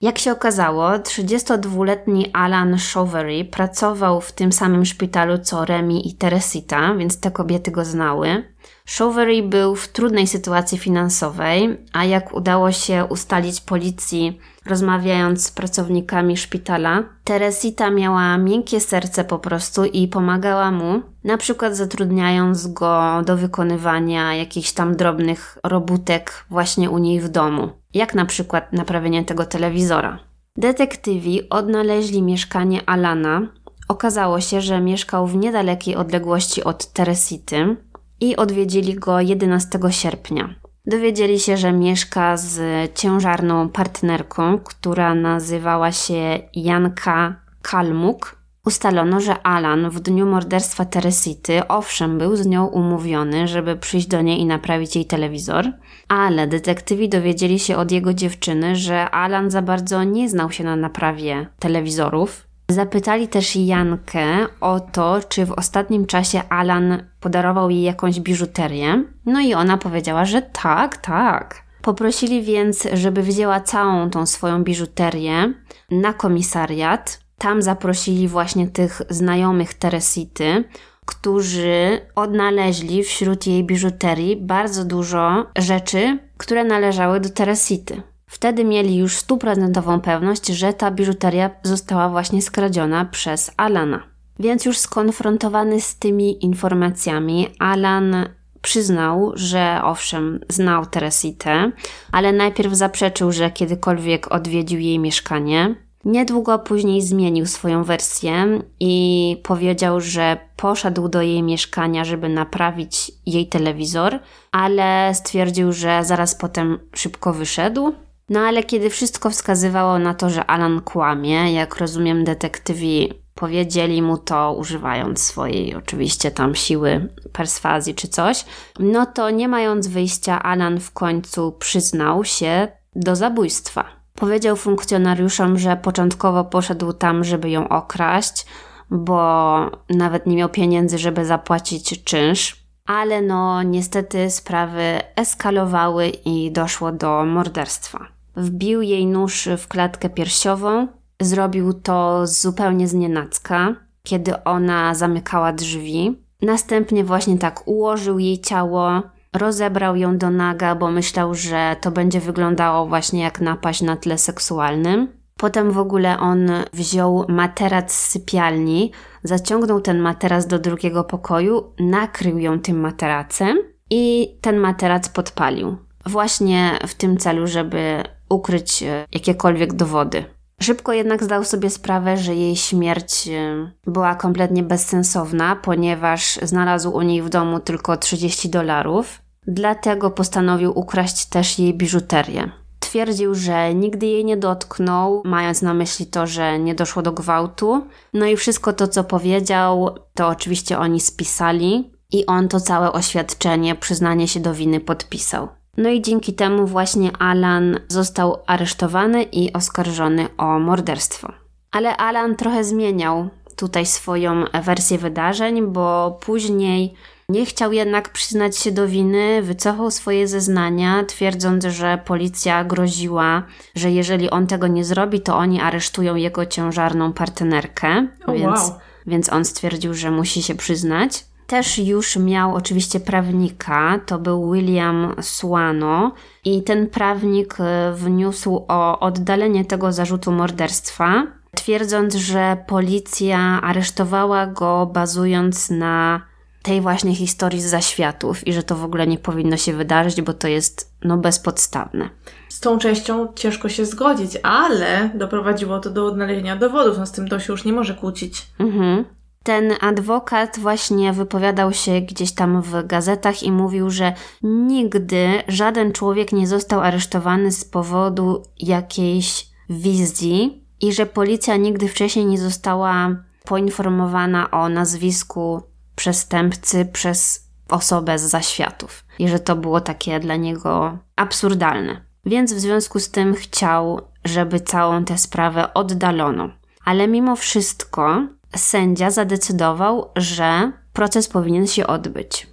Jak się okazało, 32-letni Alan Shovery pracował w tym samym szpitalu co Remi i Teresita, więc te kobiety go znały. Shovery był w trudnej sytuacji finansowej, a jak udało się ustalić policji, rozmawiając z pracownikami szpitala, Teresita miała miękkie serce po prostu i pomagała mu, na przykład zatrudniając go do wykonywania jakichś tam drobnych robótek właśnie u niej w domu, jak na przykład naprawienie tego telewizora. Detektywi odnaleźli mieszkanie Alana. Okazało się, że mieszkał w niedalekiej odległości od Teresity i odwiedzili go 11 sierpnia. Dowiedzieli się, że mieszka z ciężarną partnerką, która nazywała się Janka Kalmuk. Ustalono, że Alan w dniu morderstwa Teresity owszem był z nią umówiony, żeby przyjść do niej i naprawić jej telewizor, ale detektywi dowiedzieli się od jego dziewczyny, że Alan za bardzo nie znał się na naprawie telewizorów. Zapytali też Jankę o to, czy w ostatnim czasie Alan podarował jej jakąś biżuterię. No i ona powiedziała, że tak, tak. Poprosili więc, żeby wzięła całą tą swoją biżuterię na komisariat. Tam zaprosili właśnie tych znajomych Teresity, którzy odnaleźli wśród jej biżuterii bardzo dużo rzeczy, które należały do Teresity. Wtedy mieli już stuprocentową pewność, że ta biżuteria została właśnie skradziona przez Alana. Więc już skonfrontowany z tymi informacjami, Alan przyznał, że owszem, znał Teresitę, ale najpierw zaprzeczył, że kiedykolwiek odwiedził jej mieszkanie. Niedługo później zmienił swoją wersję i powiedział, że poszedł do jej mieszkania, żeby naprawić jej telewizor, ale stwierdził, że zaraz potem szybko wyszedł. No ale kiedy wszystko wskazywało na to, że Alan kłamie, jak rozumiem, detektywi powiedzieli mu to, używając swojej oczywiście tam siły perswazji czy coś, no to nie mając wyjścia, Alan w końcu przyznał się do zabójstwa. Powiedział funkcjonariuszom, że początkowo poszedł tam, żeby ją okraść, bo nawet nie miał pieniędzy, żeby zapłacić czynsz. Ale no, niestety sprawy eskalowały i doszło do morderstwa. Wbił jej nóż w klatkę piersiową. Zrobił to zupełnie znienacka, kiedy ona zamykała drzwi. Następnie właśnie tak ułożył jej ciało, rozebrał ją do naga, bo myślał, że to będzie wyglądało właśnie jak napaść na tle seksualnym. Potem w ogóle on wziął materac z sypialni, zaciągnął ten materac do drugiego pokoju, nakrył ją tym materacem i ten materac podpalił. Właśnie w tym celu, żeby ukryć e, jakiekolwiek dowody. Szybko jednak zdał sobie sprawę, że jej śmierć e, była kompletnie bezsensowna, ponieważ znalazł u niej w domu tylko 30 dolarów, dlatego postanowił ukraść też jej biżuterię. Twierdził, że nigdy jej nie dotknął, mając na myśli to, że nie doszło do gwałtu. No i wszystko to, co powiedział, to oczywiście oni spisali i on to całe oświadczenie, przyznanie się do winy podpisał. No i dzięki temu właśnie Alan został aresztowany i oskarżony o morderstwo. Ale Alan trochę zmieniał tutaj swoją wersję wydarzeń, bo później nie chciał jednak przyznać się do winy, wycofał swoje zeznania, twierdząc, że policja groziła, że jeżeli on tego nie zrobi, to oni aresztują jego ciężarną partnerkę. Oh, więc, wow. więc on stwierdził, że musi się przyznać. Też już miał oczywiście prawnika, to był William Słano, i ten prawnik e, wniósł o oddalenie tego zarzutu morderstwa, twierdząc, że policja aresztowała go bazując na tej właśnie historii z zaświatów i że to w ogóle nie powinno się wydarzyć, bo to jest no bezpodstawne. Z tą częścią ciężko się zgodzić, ale doprowadziło to do odnalezienia dowodów, no z tym to się już nie może kłócić. Mhm. Ten adwokat właśnie wypowiadał się gdzieś tam w gazetach i mówił, że nigdy żaden człowiek nie został aresztowany z powodu jakiejś wizji i że policja nigdy wcześniej nie została poinformowana o nazwisku przestępcy przez osobę z zaświatów. I że to było takie dla niego absurdalne. Więc w związku z tym chciał, żeby całą tę sprawę oddalono. Ale mimo wszystko sędzia zadecydował, że proces powinien się odbyć.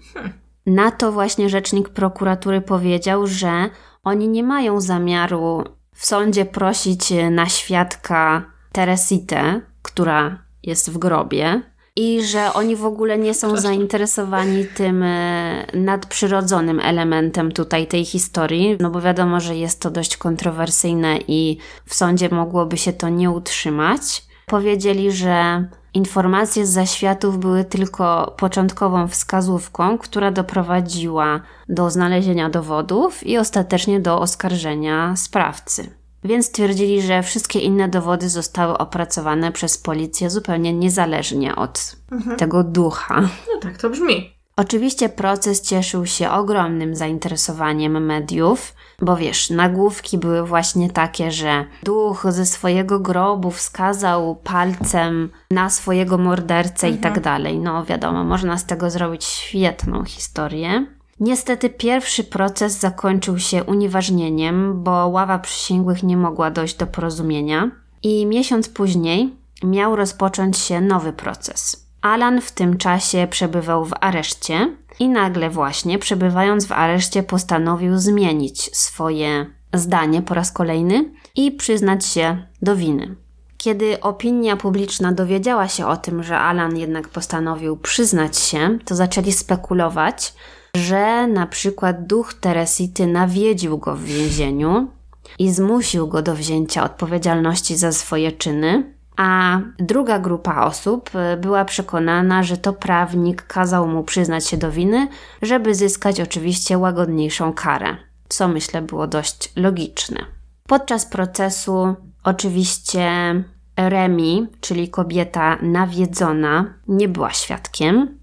Na to właśnie rzecznik prokuratury powiedział, że oni nie mają zamiaru w sądzie prosić na świadka Teresitę, która jest w grobie, i że oni w ogóle nie są zainteresowani tym e, nadprzyrodzonym elementem tutaj tej historii, no bo wiadomo, że jest to dość kontrowersyjne i w sądzie mogłoby się to nie utrzymać. Powiedzieli, że Informacje z zaświatów były tylko początkową wskazówką, która doprowadziła do znalezienia dowodów i ostatecznie do oskarżenia sprawcy. Więc twierdzili, że wszystkie inne dowody zostały opracowane przez policję zupełnie niezależnie od mhm. tego ducha. No tak to brzmi. Oczywiście proces cieszył się ogromnym zainteresowaniem mediów, bo wiesz, nagłówki były właśnie takie, że duch ze swojego grobu wskazał palcem na swojego mordercę mhm. i tak dalej. No wiadomo, można z tego zrobić świetną historię. Niestety pierwszy proces zakończył się unieważnieniem, bo ława przysięgłych nie mogła dojść do porozumienia i miesiąc później miał rozpocząć się nowy proces. Alan w tym czasie przebywał w areszcie i nagle właśnie przebywając w areszcie postanowił zmienić swoje zdanie po raz kolejny i przyznać się do winy. Kiedy opinia publiczna dowiedziała się o tym, że Alan jednak postanowił przyznać się, to zaczęli spekulować, że na przykład duch Teresity nawiedził go w więzieniu i zmusił go do wzięcia odpowiedzialności za swoje czyny, a druga grupa osób e, była przekonana, że to prawnik kazał mu przyznać się do winy, żeby zyskać oczywiście łagodniejszą karę, co myślę było dość logiczne. Podczas procesu oczywiście Remi, czyli kobieta nawiedzona, nie była świadkiem,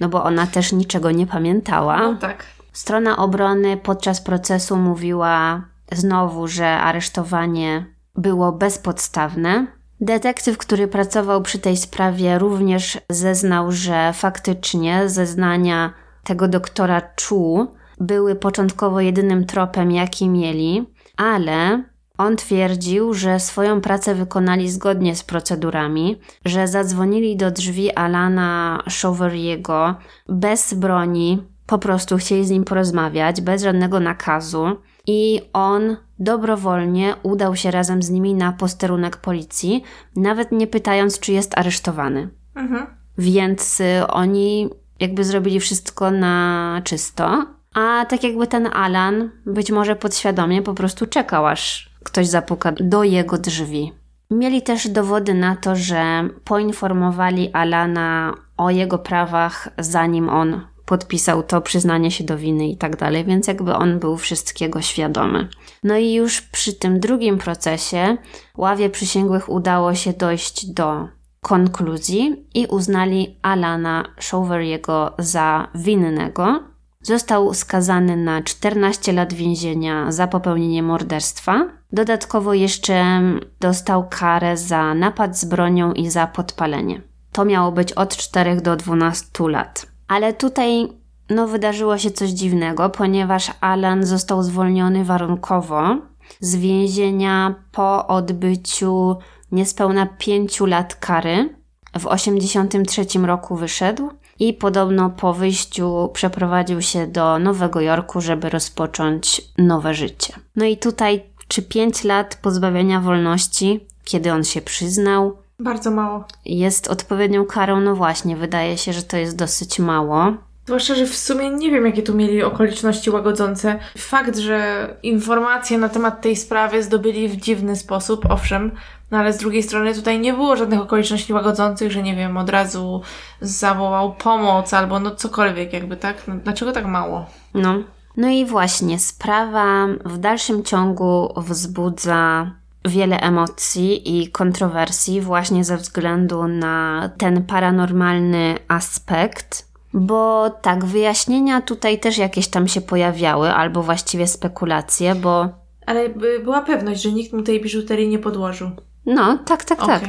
no bo ona też niczego nie pamiętała. No tak. Strona obrony podczas procesu mówiła znowu, że aresztowanie było bezpodstawne. Detektyw, który pracował przy tej sprawie, również zeznał, że faktycznie zeznania tego doktora Chu były początkowo jedynym tropem, jaki mieli, ale on twierdził, że swoją pracę wykonali zgodnie z procedurami, że zadzwonili do drzwi Alana Chauveriego bez broni, po prostu chcieli z nim porozmawiać, bez żadnego nakazu i on dobrowolnie udał się razem z nimi na posterunek policji, nawet nie pytając, czy jest aresztowany. Mhm. Więc y, oni jakby zrobili wszystko na czysto, a tak jakby ten Alan być może podświadomie po prostu czekał, aż ktoś zapuka do jego drzwi. Mieli też dowody na to, że poinformowali Alana o jego prawach, zanim on podpisał to przyznanie się do winy i tak dalej, więc jakby on był wszystkiego świadomy. No i już przy tym drugim procesie ławie przysięgłych udało się dojść do konkluzji i uznali Alana Chauveriego za winnego. Został skazany na 14 lat więzienia za popełnienie morderstwa. Dodatkowo jeszcze dostał karę za napad z bronią i za podpalenie. To miało być od 4 do 12 lat. Ale tutaj no, wydarzyło się coś dziwnego, ponieważ Alan został zwolniony warunkowo z więzienia po odbyciu niespełna pięciu lat kary. W 1983 roku wyszedł i podobno po wyjściu przeprowadził się do Nowego Jorku, żeby rozpocząć nowe życie. No i tutaj, czy pięć lat pozbawienia wolności, kiedy on się przyznał, bardzo mało. Jest odpowiednią karą, no właśnie, wydaje się, że to jest dosyć mało. Zwłaszcza, że w sumie nie wiem, jakie tu mieli okoliczności łagodzące. Fakt, że informacje na temat tej sprawy zdobyli w dziwny sposób, owszem, no ale z drugiej strony tutaj nie było żadnych okoliczności łagodzących, że nie wiem, od razu zawołał pomoc albo no cokolwiek, jakby tak. No, dlaczego tak mało? No. No i właśnie, sprawa w dalszym ciągu wzbudza wiele emocji i kontrowersji właśnie ze względu na ten paranormalny aspekt. Bo tak, wyjaśnienia tutaj też jakieś tam się pojawiały, albo właściwie spekulacje, bo. Ale była pewność, że nikt mu tej biżuterii nie podłożył. No, tak, tak, tak.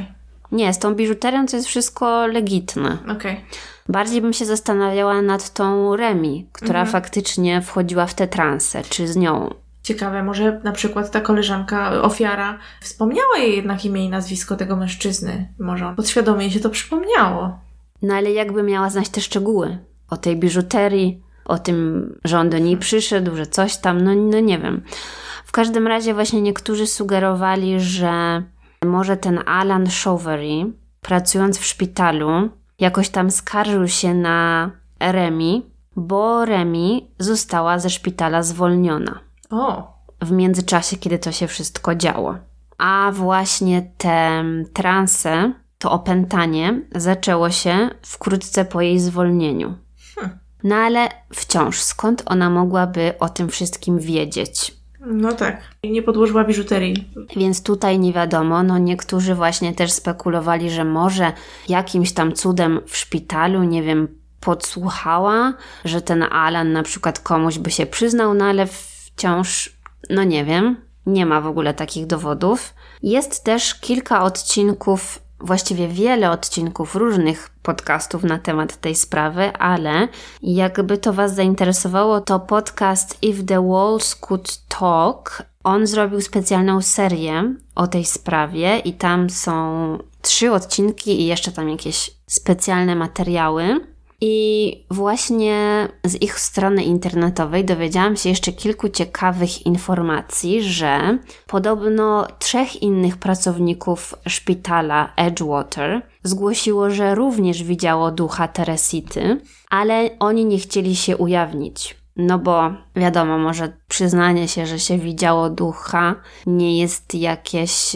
Nie, z tą biżuterią to jest wszystko legitne. Okej. Okay. Bardziej bym się zastanawiała nad tą Remi, która mhm. faktycznie wchodziła w te transe, czy z nią Ciekawe, może na przykład ta koleżanka, ofiara, wspomniała jej jednak imię i nazwisko tego mężczyzny. Może podświadomie jej się to przypomniało. No ale jakby miała znać te szczegóły o tej biżuterii, o tym, że on do niej przyszedł, że coś tam, no, no nie wiem. W każdym razie właśnie niektórzy sugerowali, że może ten Alan Showery, pracując w szpitalu, jakoś tam skarżył się na Remi, bo Remi została ze szpitala zwolniona. O. W międzyczasie, kiedy to się wszystko działo. A właśnie te transe, to opętanie zaczęło się wkrótce po jej zwolnieniu. Hm. No ale wciąż, skąd ona mogłaby o tym wszystkim wiedzieć? No tak, nie podłożyła biżuterii. Więc tutaj nie wiadomo, no niektórzy właśnie też spekulowali, że może jakimś tam cudem w szpitalu, nie wiem, podsłuchała, że ten Alan na przykład komuś by się przyznał, no ale wciąż, no nie wiem, nie ma w ogóle takich dowodów. Jest też kilka odcinków, właściwie wiele odcinków różnych podcastów na temat tej sprawy, ale jakby to Was zainteresowało, to podcast If the Walls Could Talk. On zrobił specjalną serię o tej sprawie i tam są trzy odcinki i jeszcze tam jakieś specjalne materiały. I właśnie z ich strony internetowej dowiedziałam się jeszcze kilku ciekawych informacji, że podobno trzech innych pracowników szpitala Edgewater zgłosiło, że również widziało ducha Teresity, ale oni nie chcieli się ujawnić. No bo wiadomo, może przyznanie się, że się widziało ducha nie jest jakieś.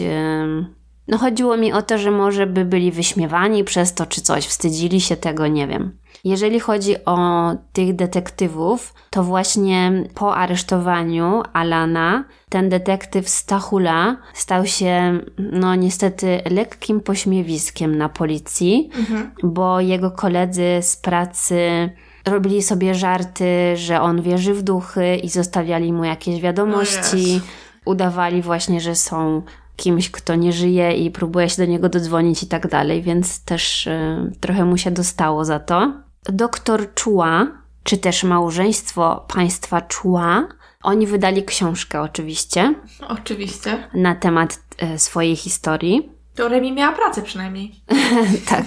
No chodziło mi o to, że może by byli wyśmiewani przez to, czy coś, wstydzili się tego, nie wiem. Jeżeli chodzi o tych detektywów, to właśnie po aresztowaniu Alana, ten detektyw Stachula stał się, no niestety, lekkim pośmiewiskiem na policji, mhm. bo jego koledzy z pracy robili sobie żarty, że on wierzy w duchy i zostawiali mu jakieś wiadomości. Udawali właśnie, że są kimś, kto nie żyje i próbuje się do niego dodzwonić i tak dalej, więc też y, trochę mu się dostało za to doktor Chua, czy też małżeństwo państwa Chua, oni wydali książkę oczywiście. Oczywiście. Na temat e, swojej historii. To Remi miała pracę przynajmniej. tak.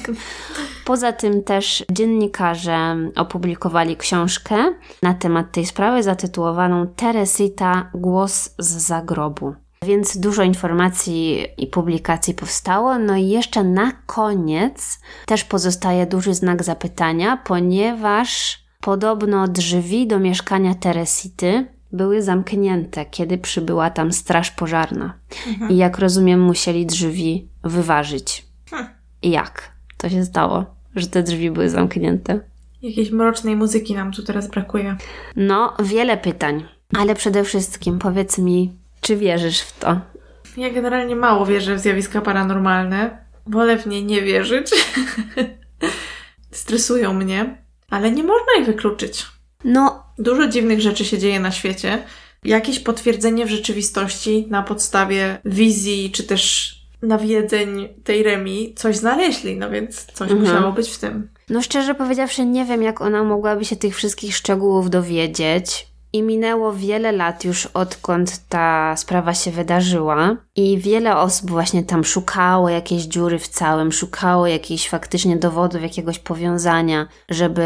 Poza tym też dziennikarze opublikowali książkę na temat tej sprawy zatytułowaną Teresita Głos z zagrobu. Więc dużo informacji i publikacji powstało. No i jeszcze na koniec też pozostaje duży znak zapytania, ponieważ podobno drzwi do mieszkania Teresity były zamknięte, kiedy przybyła tam straż pożarna. Mhm. I jak rozumiem, musieli drzwi wyważyć. Hmm. Jak to się stało, że te drzwi były zamknięte? Jakiejś mrocznej muzyki nam tu teraz brakuje. No, wiele pytań, ale przede wszystkim powiedz mi, czy wierzysz w to? Ja generalnie mało wierzę w zjawiska paranormalne. Wolę w nie nie wierzyć. Stresują mnie, ale nie można ich wykluczyć. No. Dużo dziwnych rzeczy się dzieje na świecie. Jakieś potwierdzenie w rzeczywistości na podstawie wizji, czy też nawiedzeń tej Remi coś znaleźli, no więc coś mhm. musiało być w tym. No szczerze powiedziawszy, nie wiem, jak ona mogłaby się tych wszystkich szczegółów dowiedzieć. I minęło wiele lat już odkąd ta sprawa się wydarzyła, i wiele osób właśnie tam szukało jakiejś dziury w całym, szukało jakichś faktycznie dowodów, jakiegoś powiązania, żeby,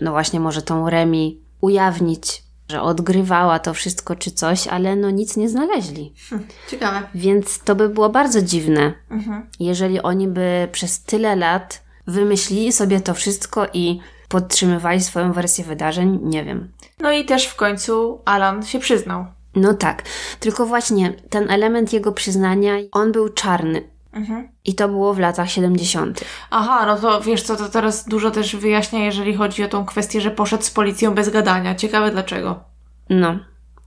no właśnie, może tą Remi ujawnić, że odgrywała to wszystko czy coś, ale no nic nie znaleźli. Hm, ciekawe. Więc to by było bardzo dziwne, mhm. jeżeli oni by przez tyle lat wymyślili sobie to wszystko i podtrzymywali swoją wersję wydarzeń, nie wiem. No i też w końcu Alan się przyznał. No tak, tylko właśnie ten element jego przyznania, on był czarny. Mhm. I to było w latach 70. Aha, no to wiesz co, to teraz dużo też wyjaśnia, jeżeli chodzi o tą kwestię, że poszedł z policją bez gadania. Ciekawe dlaczego. No.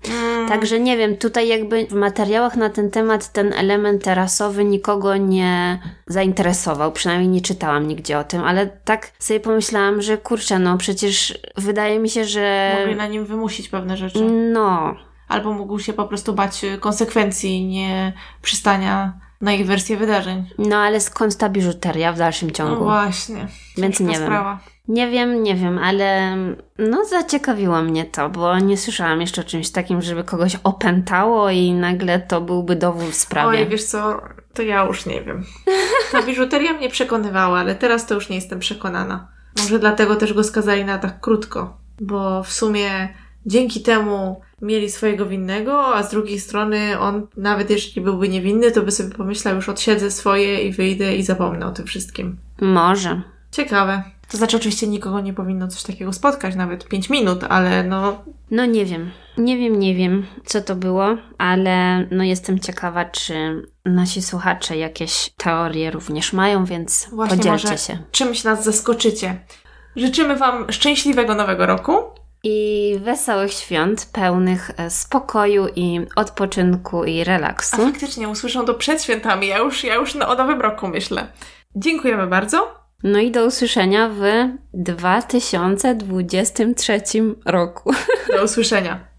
Mm. Także nie wiem, tutaj jakby w materiałach na ten temat ten element terasowy nikogo nie zainteresował, przynajmniej nie czytałam nigdzie o tym, ale tak sobie pomyślałam, że kurczę, no przecież wydaje mi się, że... Mogli na nim wymusić pewne rzeczy. No. Albo mógł się po prostu bać konsekwencji, nie przystania na ich wersję wydarzeń. No ale skąd ta biżuteria w dalszym ciągu? No właśnie. Więc nie sprawa. wiem. Nie wiem, nie wiem, ale no zaciekawiło mnie to, bo nie słyszałam jeszcze o czymś takim, żeby kogoś opętało i nagle to byłby dowód w sprawie. Oj, wiesz co, to ja już nie wiem. Ta biżuteria mnie przekonywała, ale teraz to już nie jestem przekonana. Może dlatego też go skazali na tak krótko, bo w sumie dzięki temu mieli swojego winnego, a z drugiej strony on, nawet jeśli byłby niewinny, to by sobie pomyślał, już odsiedzę swoje i wyjdę i zapomnę o tym wszystkim. Może. Ciekawe. To znaczy, oczywiście nikogo nie powinno coś takiego spotkać, nawet 5 minut, ale no. No nie wiem. Nie wiem, nie wiem, co to było, ale no jestem ciekawa, czy nasi słuchacze jakieś teorie również mają, więc Właśnie podzielcie się. Czymś nas zaskoczycie. Życzymy Wam szczęśliwego nowego roku. I wesołych świąt, pełnych e, spokoju i odpoczynku i relaksu. A faktycznie usłyszą to przed świętami. Ja już, ja już o nowym roku myślę. Dziękujemy bardzo. No i do usłyszenia w 2023 roku. Do usłyszenia.